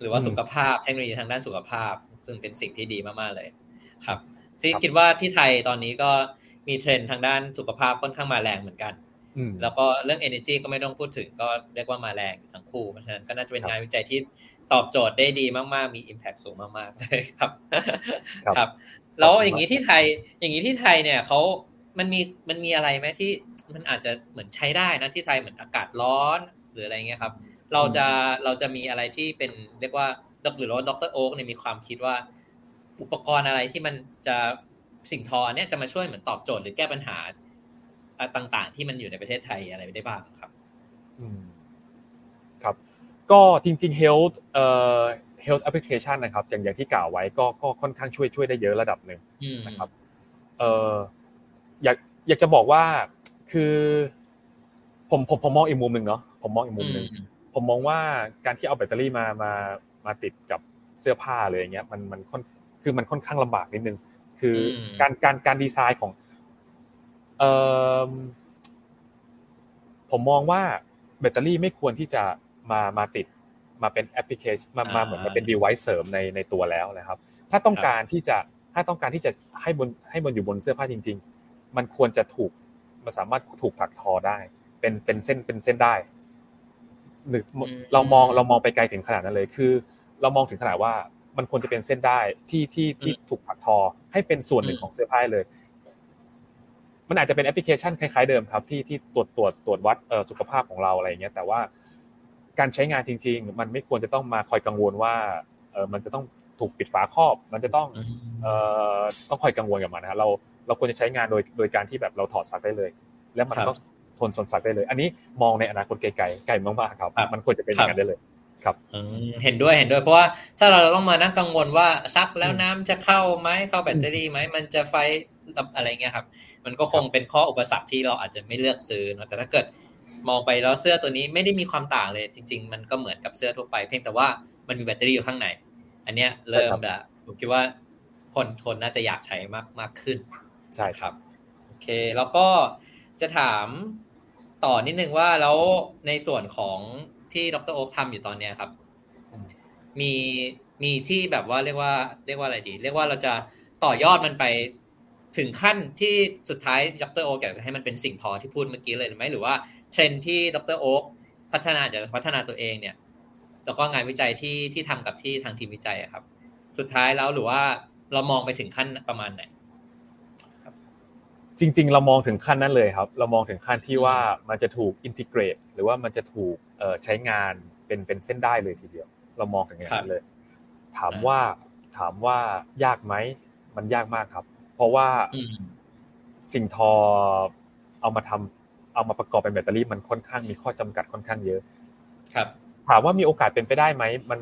หรือว่าสุขภาพเทคโนโลยีทางด้านสุขภาพ ซึ่งเป็นสิ่งที่ดีมากๆเลยครับที่คิดว่าที่ไทยตอนนี้ก็มีเทรนด์ทางด้านสุขภาพค่อนข้างมาแรงเหมือนกัน แล้วก็เรื่อง energy ก็ไม่ต้องพูดถึงก็เรียกว่ามาแรงทั้งคู่ เพราะฉะนั้นก็น่าจะเป็นงานวิจัยที่ตอบโจทย์ได้ดีมากๆ มี impact สูงมากๆเลยครับ ครับ แล้วอย่างนี้ที่ไทย อย่างนี้ที่ไทยเนี่ยเขามันมี มันมีอะไรไหมที่มันอาจจะเหมือนใช้ได้นะที่ไทยเหมือนอากาศร้อนหรืออะไรเงี้ยครับ เราจะ เราจะมีอะไรที่เป็นเรียกว่าดรหรือว่าดรโอ๊กเนี่ยมีความคิดว่า อุปกรณ์อะไรที่มันจะสิ่งทอเนี่ยจะมาช่วยเหมือนตอบโจทย์หรือแก้ปัญหา ต่างๆ ที่มันอยู่ในประเทศไทยอะไรได้บ้างครับอืมครับ ก็จริงๆ health เอ่อ health application นะครับ อย่างอย่างที่กล่าวไว้ก็ก็ค่อนข้างช่วยช่วยได้เยอะระดับหนึ่งนะครับเอ่ออยากอยากจะบอกว่าคือผมผมผมมองอีกมุมหนึ่งเนาะผมมองอีกมุมหนึ่งผมมองว่าการที่เอาแบตเตอรี่มามามาติดกับเสื้อผ้าเลยอย่างเงี้ยมันมันค่อนคือมันค่อนข้างลำบากนิดนึง คือการการการดีไซน์ของเอ่อ ผมมองว่าแบตเตอรี่ไม่ควรที่จะมามาติดมาเป็นแอปพลิเคชันมามาเหมือนมาเป็น device เสริมในในตัวแล้วนะครับ ถ้าต้องการที่จะถ้าต้องการที่จะให้บนให้บนอยู่บนเสื้อผ้าจริง ๆ มันควรจะถูกมันสามารถถูกถักทอได้ เป็นเป็นเส้นเป็นเส้นได้หรือเรามองเรามองไปไกลถึงขนาดนั้นเลย คือ เรามองถึงขนาดว่ามันควรจะเป็นเส้นได้ที่ที่ที่ถูกถักทอให้เป็นส่วนหนึ่งของเสื้อผ้าเลย มันอาจจะเป็นแอปพลิเคชันคล้ายๆเดิมครับที่ที่ตรวจตรวจตรวจวัดสุขภาพของเราอะไรอย่างเงี้ย แต่ว่าการใช้งานจริง ๆ มันไม่ควรจะต้องมาคอยกังวลว่าเออมันจะต้องถูกปิดฝาครอบ มันจะต้องเอ่อต้องคอยกังวลกับมันนะเราเราควรจะใช้งานโดยโดยการที่แบบเราถอดซักได้เลย แล้วมันก็ทนสนสักได้เลย อันนี้มองในอนาคตไกลๆไกลมากๆครับ มันควรจะเป็นอย่างนั้นได้เลยครับเห็นด้วยเห็นด้วยเพราะว่าถ้าเราต้องมานั่งกังวลว่าซักแล้วน้ำจะเข้าไหมเข้าแบตเตอรี่ไหมมันจะไฟ อะไรเงี้ยครับ มันก็คงเป็นข้ออุปสรรคที่เราอาจจะไม่เลือกซื้อเนาะแต่ถ้าเกิดมองไปแล้วเสื้อตัวนี้ไม่ได้มีความต่างเลย จริง ๆ มันก็เหมือนกับเสื้อทั่วไป เพียงแต่ว่ามันมีแบตเตอรี่อยู่ข้างใน อันเนี้ยเริ่มละผมคิดว่าคนคนน่าจะอยากใช้มากมากขึ้นใช่ครับโอเค แล้วก็จะถามต่อนิดนึงว่าแล้วในส่วนของที่ดรโอ๊คทำอยู่ตอนเนี้ยครับ มีมีที่แบบว่าเรียกว่า เรียกว่าอะไรดี เรียกว่าเราจะต่อยอดมันไป ถึงขั้นที่สุดท้ายดรโอ๊คอยากจะให้มันเป็นสิ่งทอที่พูดเมื่อกี้เลยไหมหรือว่าเทรนที่ดรโอ๊คพัฒนาจะพัฒนาตัวเองเนี่ยแล้วก็งานวิจัยที่ที่ทำกับที่ทางทีมวิจัยครับ สุดท้ายแล้วหรือว่าเรามองไปถึงขั้นประมาณไหนจริง ๆ เรามองถึงขั้นนั้นเลยครับ เรามองถึงขั้นที่ว่ามันจะถูกอินทิเกรตหรือว่ามันจะถูกใช้งานเป็นเป็นเส้นได้เลยทีเดียว เรามองถึงอย่างนั้นเลย ถามว่าถามว่ายากไหมมันยากมากครับ เพราะว่าสิ่งทอเอามาทำเอามาประกอบเป็นแบตเตอรี่มันค่อนข้างมีข้อจำกัดค่อนข้างเยอะ ครับ ถามว่ามีโอกาสเป็นไปได้ไหมมัน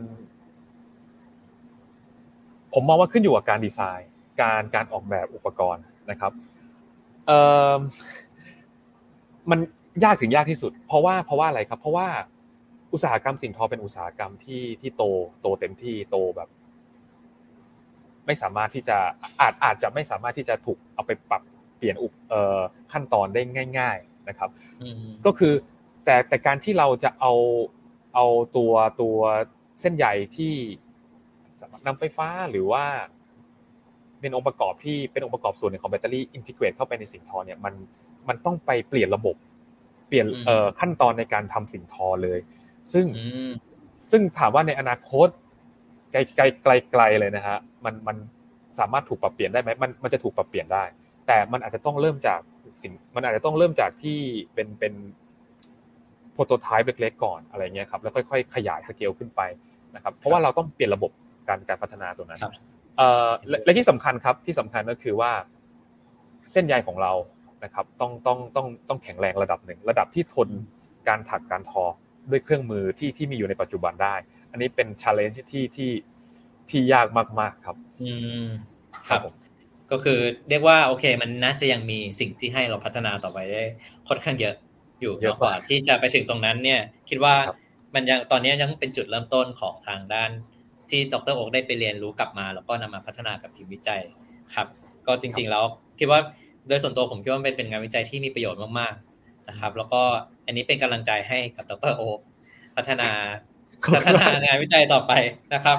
ผมมองว่าขึ้นอยู่กับการดีไซน์ การการออกแบบอุปกรณ์นะครับเออมันยากถึงยากที่สุด เพราะว่าเพราะว่าอะไรครับ เพราะว่าอุตสาหกรรมสิ่งทอเป็นอุตสาหกรรมที่ที่โตโตเต็มที่โตแบบ ไม่สามารถที่จะอาจอาจจะไม่สามารถที่จะถูกเอาไปปรับเปลี่ยนอุปเอ่อขั้นตอนได้ง่าย ๆนะครับก็คือแต่แต่การที่เราจะเอาเอาตัวตัวเส้นใหญ่ที่สามารถนำไฟฟ้าหรือว่า เป็นองค์ประกอบที่เป็นองค์ประกอบส่วนหนึ่งของแบตเตอรี่อินทิเกรตเข้าไปในสิ่งทอเนี่ยมันมันต้องไปเปลี่ยนระบบ เปลี่ยนเอ่อขั้นตอนในการทำสิ่งทอเลย ซึ่งซึ่งถามว่าในอนาคต ไกลไกลไกลไกลเลยนะฮะมันมันสามารถถูกปรับเปลี่ยนได้ไหมมันมันจะถูกปรับเปลี่ยนได้ แต่มันอาจจะต้องเริ่มจากสิ่งมันอาจจะต้องเริ่มจากที่เป็นเป็นโปรโตไทป์เล็กๆก่อนอะไรเงี้ยครับแล้วค่อยๆ ขยายสเกลขึ้นไปนะครับ เพราะว่าเราต้องเปลี่ยนระบบการการพัฒนาตัวนั้นเอ่อและที่สำคัญครับที่สำคัญก็คือว่า เส้นใยของเรานะครับ ต้องต้องต้องต้องแข็งแรงระดับหนึ่ง ระดับที่ทนการถักการทอด้วยเครื่องมือที่ที่มีอยู่ในปัจจุบันได้ อันนี้เป็นชาเลนจ์ที่ที่ที่ยากมาก ๆครับ อืมครับก็คือเรียกว่าโอเค มันน่าจะยังมีสิ่งที่ให้เราพัฒนาต่อไปได้ค่อนข้างเยอะอยู่มากกว่าที่จะไปถึงตรงนั้นเนี่ย คิดว่ามันยังตอนนี้ยังเป็นจุดเริ่มต้นของทางด้าน ที่ดรโอกได้ไปเรียนรู้กลับมา แล้วก็นำมาพัฒนากับทีมวิจัยครับ ก็จริง ๆ แล้วคิดว่าโดยส่วนตัวผมคิดว่าเป็นเป็นงานวิจัยที่มีประโยชน์มากๆนะครับ แล้วก็อันนี้เป็นกำลังใจให้กับดรโอกพัฒนา พัฒนางานวิจัยต่อไปนะครับ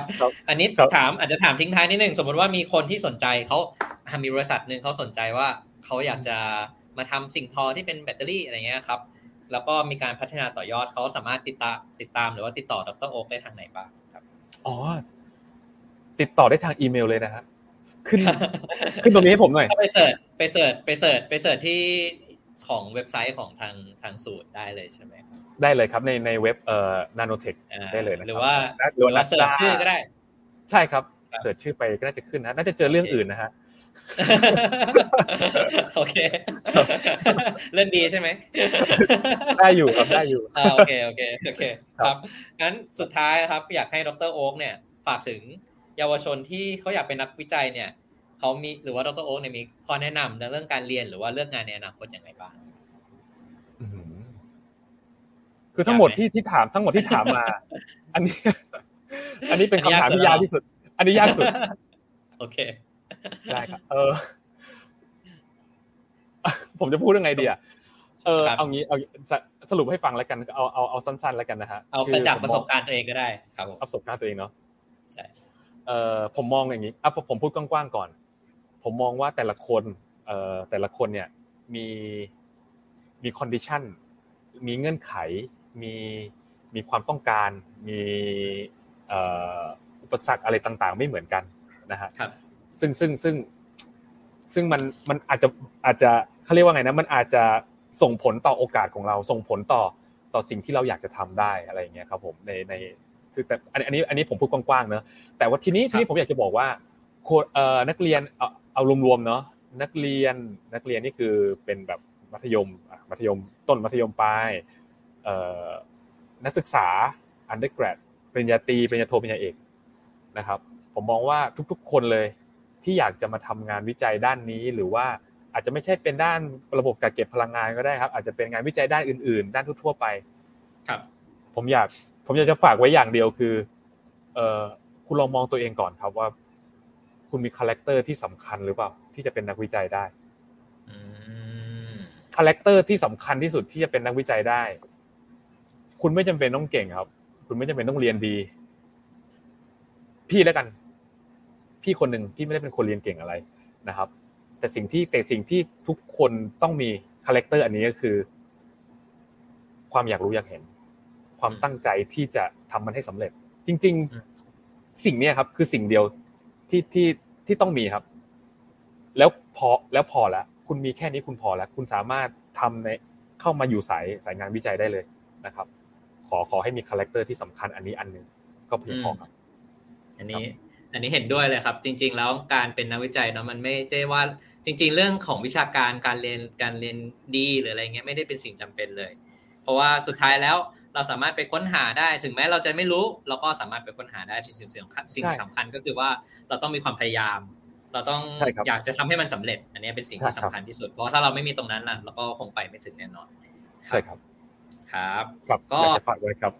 อันนี้ถามอาจจะถามทิ้งท้ายนิดนึงสมมติว่ามีคนที่สนใจเขามีบริษัทหนึ่งเขาสนใจว่าเขาอยากจะมาทำสิ่งทอที่เป็นแบตเตอรี่อะไรเงี้ยครับ แล้วก็มีการพัฒนาต่อยอดเขาสามารถติดตามติดตามหรือว่าติดต่อดรโอ๊กได้ทางไหนบ้างอ๋อติดต่อได้ทางอีเมลเลยนะฮะขึ้นขึ้นตรงนี้ให้ผมหน่อยไป search ไป search ไป search ไป search ที่ ของเว็บไซต์ของทางทางศูนย์ได้เลยใช่ไหมได้เลยครับในในเว็บเอ่อนาโนเทคได้เลยนะหรือว่าหรือว่า search ชื่อก็ได้ ใช่ครับ search ชื่อไปก็น่าจะขึ้นนะน่าจะเจอเรื่องอื่นนะฮะโอเค เล่นดีใช่ไหมได้อยู่ครับได้อยู่โอเคโอเคโอเค ครับงั้นสุดท้ายครับ อยากให้ดรโอ๊กเนี่ย ฝากถึงเยาวชนที่เขาอยากเป็นนักวิจัยเนี่ย เขามีหรือว่าดรโอ๊กเนี่ยมีข้อแนะนำในเรื่องการเรียนหรือว่าเรื่องงานในอนาคตอย่างไรบ้างคือทั้งหมดที่ที่ถามทั้งหมดที่ถามมา อันนี้ อันนี้เป็นคำถามที่ยากที่สุด อันนี้ยากสุด โอเคได้ครับเออ ผมจะพูดยังไงดีอะเออเอางี้เอาสรุปให้ฟังแล้วกันเอาเอาเอาสั้นๆแล้วกันนะฮะเอาจากประสบการณ์ตัวเองก็ได้ ครับประสบการณ์ตัวเองเนาะใช่เออผมมองอย่างนี้อะผมพูดกว้างๆก่อน ผมมองว่าแต่ละคนเอ่อแต่ละคนเนี่ยมีมีคอนดิชันมีเงื่อนไข มีมีความต้องการ มีอุปสรรคอะไรต่างๆ ไม่เหมือนกันนะฮะซึ่งซึ่งซึ่งซึ่งมันมันอาจจะอาจจะเขาเรียกว่าไงนะมันอาจจะส่งผลต่อโอกาสของเรา ส่งผลต่อต่อสิ่งที่เราอยากจะทำได้อะไรอย่างเงี้ยครับผมในในคือแต่อันนี้อันนี้ผมพูดกว้างๆเนอะแต่ว่าทีนี้ทีนี้ผมอยากจะบอกว่าเอ่อนักเรียน เอาเอารวมๆเนาะนักเรียนนักเรียนนี่คือเป็นแบบมัธยมมัธยมต้นมัธยมปลายเอ่อนักศึกษา undergrad ปริญญาตรีปริญญาโทปริญญาเอกนะครับ ผมมองว่าทุกๆ คนเลยที่อยากจะมาทำงานวิจัยด้านนี้ หรือว่าอาจจะไม่ใช่เป็นด้านระบบการเก็บพลังงานก็ได้ครับ อาจจะเป็นงานวิจัยด้านอื่น ๆ ด้านทั่วๆไป ครับ ผมอยากผมอยากจะฝากไว้อย่างเดียวคือ เออคุณลองมองตัวเองก่อนครับว่า คุณมี character ที่สำคัญหรือเปล่า ที่จะเป็นนักวิจัยได้ character ที่สำคัญที่สุดที่จะเป็นนักวิจัยได้ คุณไม่จำเป็นต้องเก่งครับ คุณไม่จำเป็นต้องเรียนดี พี่แล้วกัน พี่คนหนึ่งพี่ไม่ได้เป็นคนเรียนเก่งอะไรนะครับ แต่สิ่งที่แต่สิ่งที่ทุกคนต้องมี character อันนี้ก็คือ ความอยากรู้อยากเห็น ความตั้งใจที่จะทำมันให้สำเร็จ จริง ๆ สิ่งนี้ครับ คือสิ่งเดียว ที่ที่ที่ต้องมีครับ แล้วพอแล้วพอแล้วคุณมีแค่นี้คุณพอแล้ว คุณสามารถทำในเข้ามาอยู่สายสายงานวิจัยได้เลยนะครับ ขอขอให้มี character ที่สำคัญอันนี้อันหนึ่งก็เพียงพอครับ อันนี้ อันนี้เห็นด้วยเลยครับ จริง ๆ แล้วการเป็นนักวิจัยเนาะมันไม่ใช่ว่าจริง ๆ เรื่องของวิชาการการเรียนการเรียนดีหรืออะไรเงี้ยไม่ได้เป็นสิ่งจำเป็นเลย เพราะว่าสุดท้ายแล้ว เราสามารถไปค้นหาได้ถึงแม้เราจะไม่รู้ เราก็สามารถไปค้นหาได้ที่สิ่งสำคัญสิ่งสำคัญก็คือว่าเราต้องมีความพยายาม เราต้องอยากจะทำให้มันสำเร็จ อันนี้เป็นสิ่งที่สำคัญที่สุด เพราะถ้าเราไม่มีตรงนั้นล่ะเราก็คงไปไม่ถึงแน่นอนใช่ครับครับก็ฝากไว้ครับ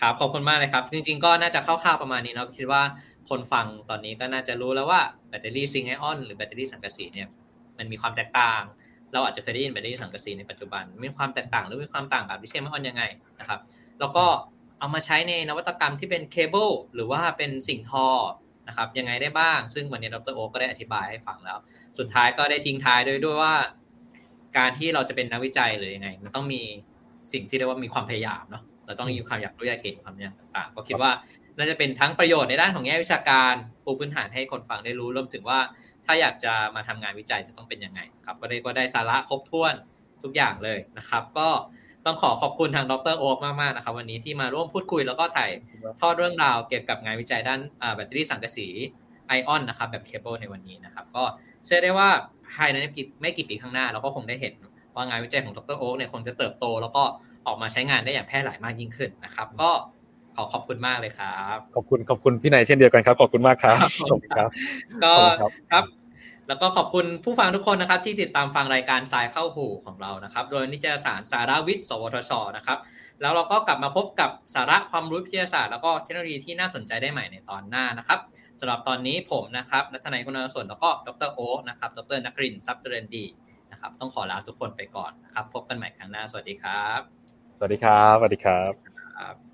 ครับขอบคุณมากเลยครับ จริง ๆ ก็น่าจะคร่าวๆประมาณนี้เนาะคิดว่าคนฟังตอนนี้ก็น่าจะรู้แล้วว่าแบตเตอรี่ zinc ion หรือแบตเตอรี่สังกะสีเนี่ยมันมีความแตกต่าง เราอาจจะเคยได้ยินแบตเตอรี่สังกะสีในปัจจุบัน มีความแตกต่างหรือมีความต่างกับลิเธียมไอออนยังไงนะครับ แล้วก็เอามาใช้ในนวัตกรรมที่เป็นเคเบิลหรือว่าเป็นสิ่งทอนะครับยังไงได้บ้าง ซึ่งวันนี้ดรโอก็ได้อธิบายให้ฟังแล้ว สุดท้ายก็ได้ทิ้งท้ายด้วยด้วยว่า การที่เราจะเป็นนักวิจัยหรือยังไง มันต้องมีสิ่งที่เรียกว่ามีความพยายามเนาะเราต้องมีความอยากรู้อยากเห็นความอยางต่างๆ ก็คิดว่าน่าจะเป็นทั้งประโยชน์ในด้านของแง่วิชาการปูพื้นฐานให้คนฟังได้รู้รวมถึงว่า ถ้าอยากจะมาทำงานวิจัยจะต้องเป็นยังไงครับก็ได้ก็ได้สาระครบถ้วนทุกอย่างเลยนะครับ ก็ต้องขอขอบคุณทางดรโอ๊กมากๆนะครับ วันนี้ที่มาร่วมพูดคุยแล้วก็ถ่ายทอดเรื่องราวเกี่ยวกับงานวิจัยด้านแบตเตอรี่สังกะสีไอออนนะครับแบบเคเบิลในวันนี้นะครับ ก็เชื่อได้ว่าภายในไม่กี่ปีข้างหน้า เราก็คงได้เห็นว่างานวิจัยของดรโอ๊กเนี่ยคงจะเติบโต แล้วก็ออกมาใช้งานได้อย่างแพร่หลายมากยิ่งขึ้นนะครับ ก็ ขอขอบคุณมากเลยครับ ขอบคุณขอบคุณพี่นายเช่นเดียวกันครับ ขอบคุณมากครับขอบคุณครับ ก็ครับแล้วก็ขอบคุณผู้ฟังทุกคนนะครับ ที่ติดตามฟังรายการสายเข้าหูของเรานะครับ โดยนิจสารสารวิทย์สวทชนะครับ แล้วเราก็กลับมาพบกับสาระความรู้วิทยาศาสตร์แล้วก็เทคโนโลยีที่น่าสนใจได้ใหม่ในตอนหน้านะครับสำหรับตอนนี้ผมนะครับนัทนายคุณส่วนแล้วก็ดรโอนะครับดรนักรินทรัพย์เจริญดีนะครับ ต้องขอลาทุกคนไปก่อนนะครับ พบกันใหม่ครั้งหน้า สวัสดีครับ สวัสดีครับสวัสดีครับ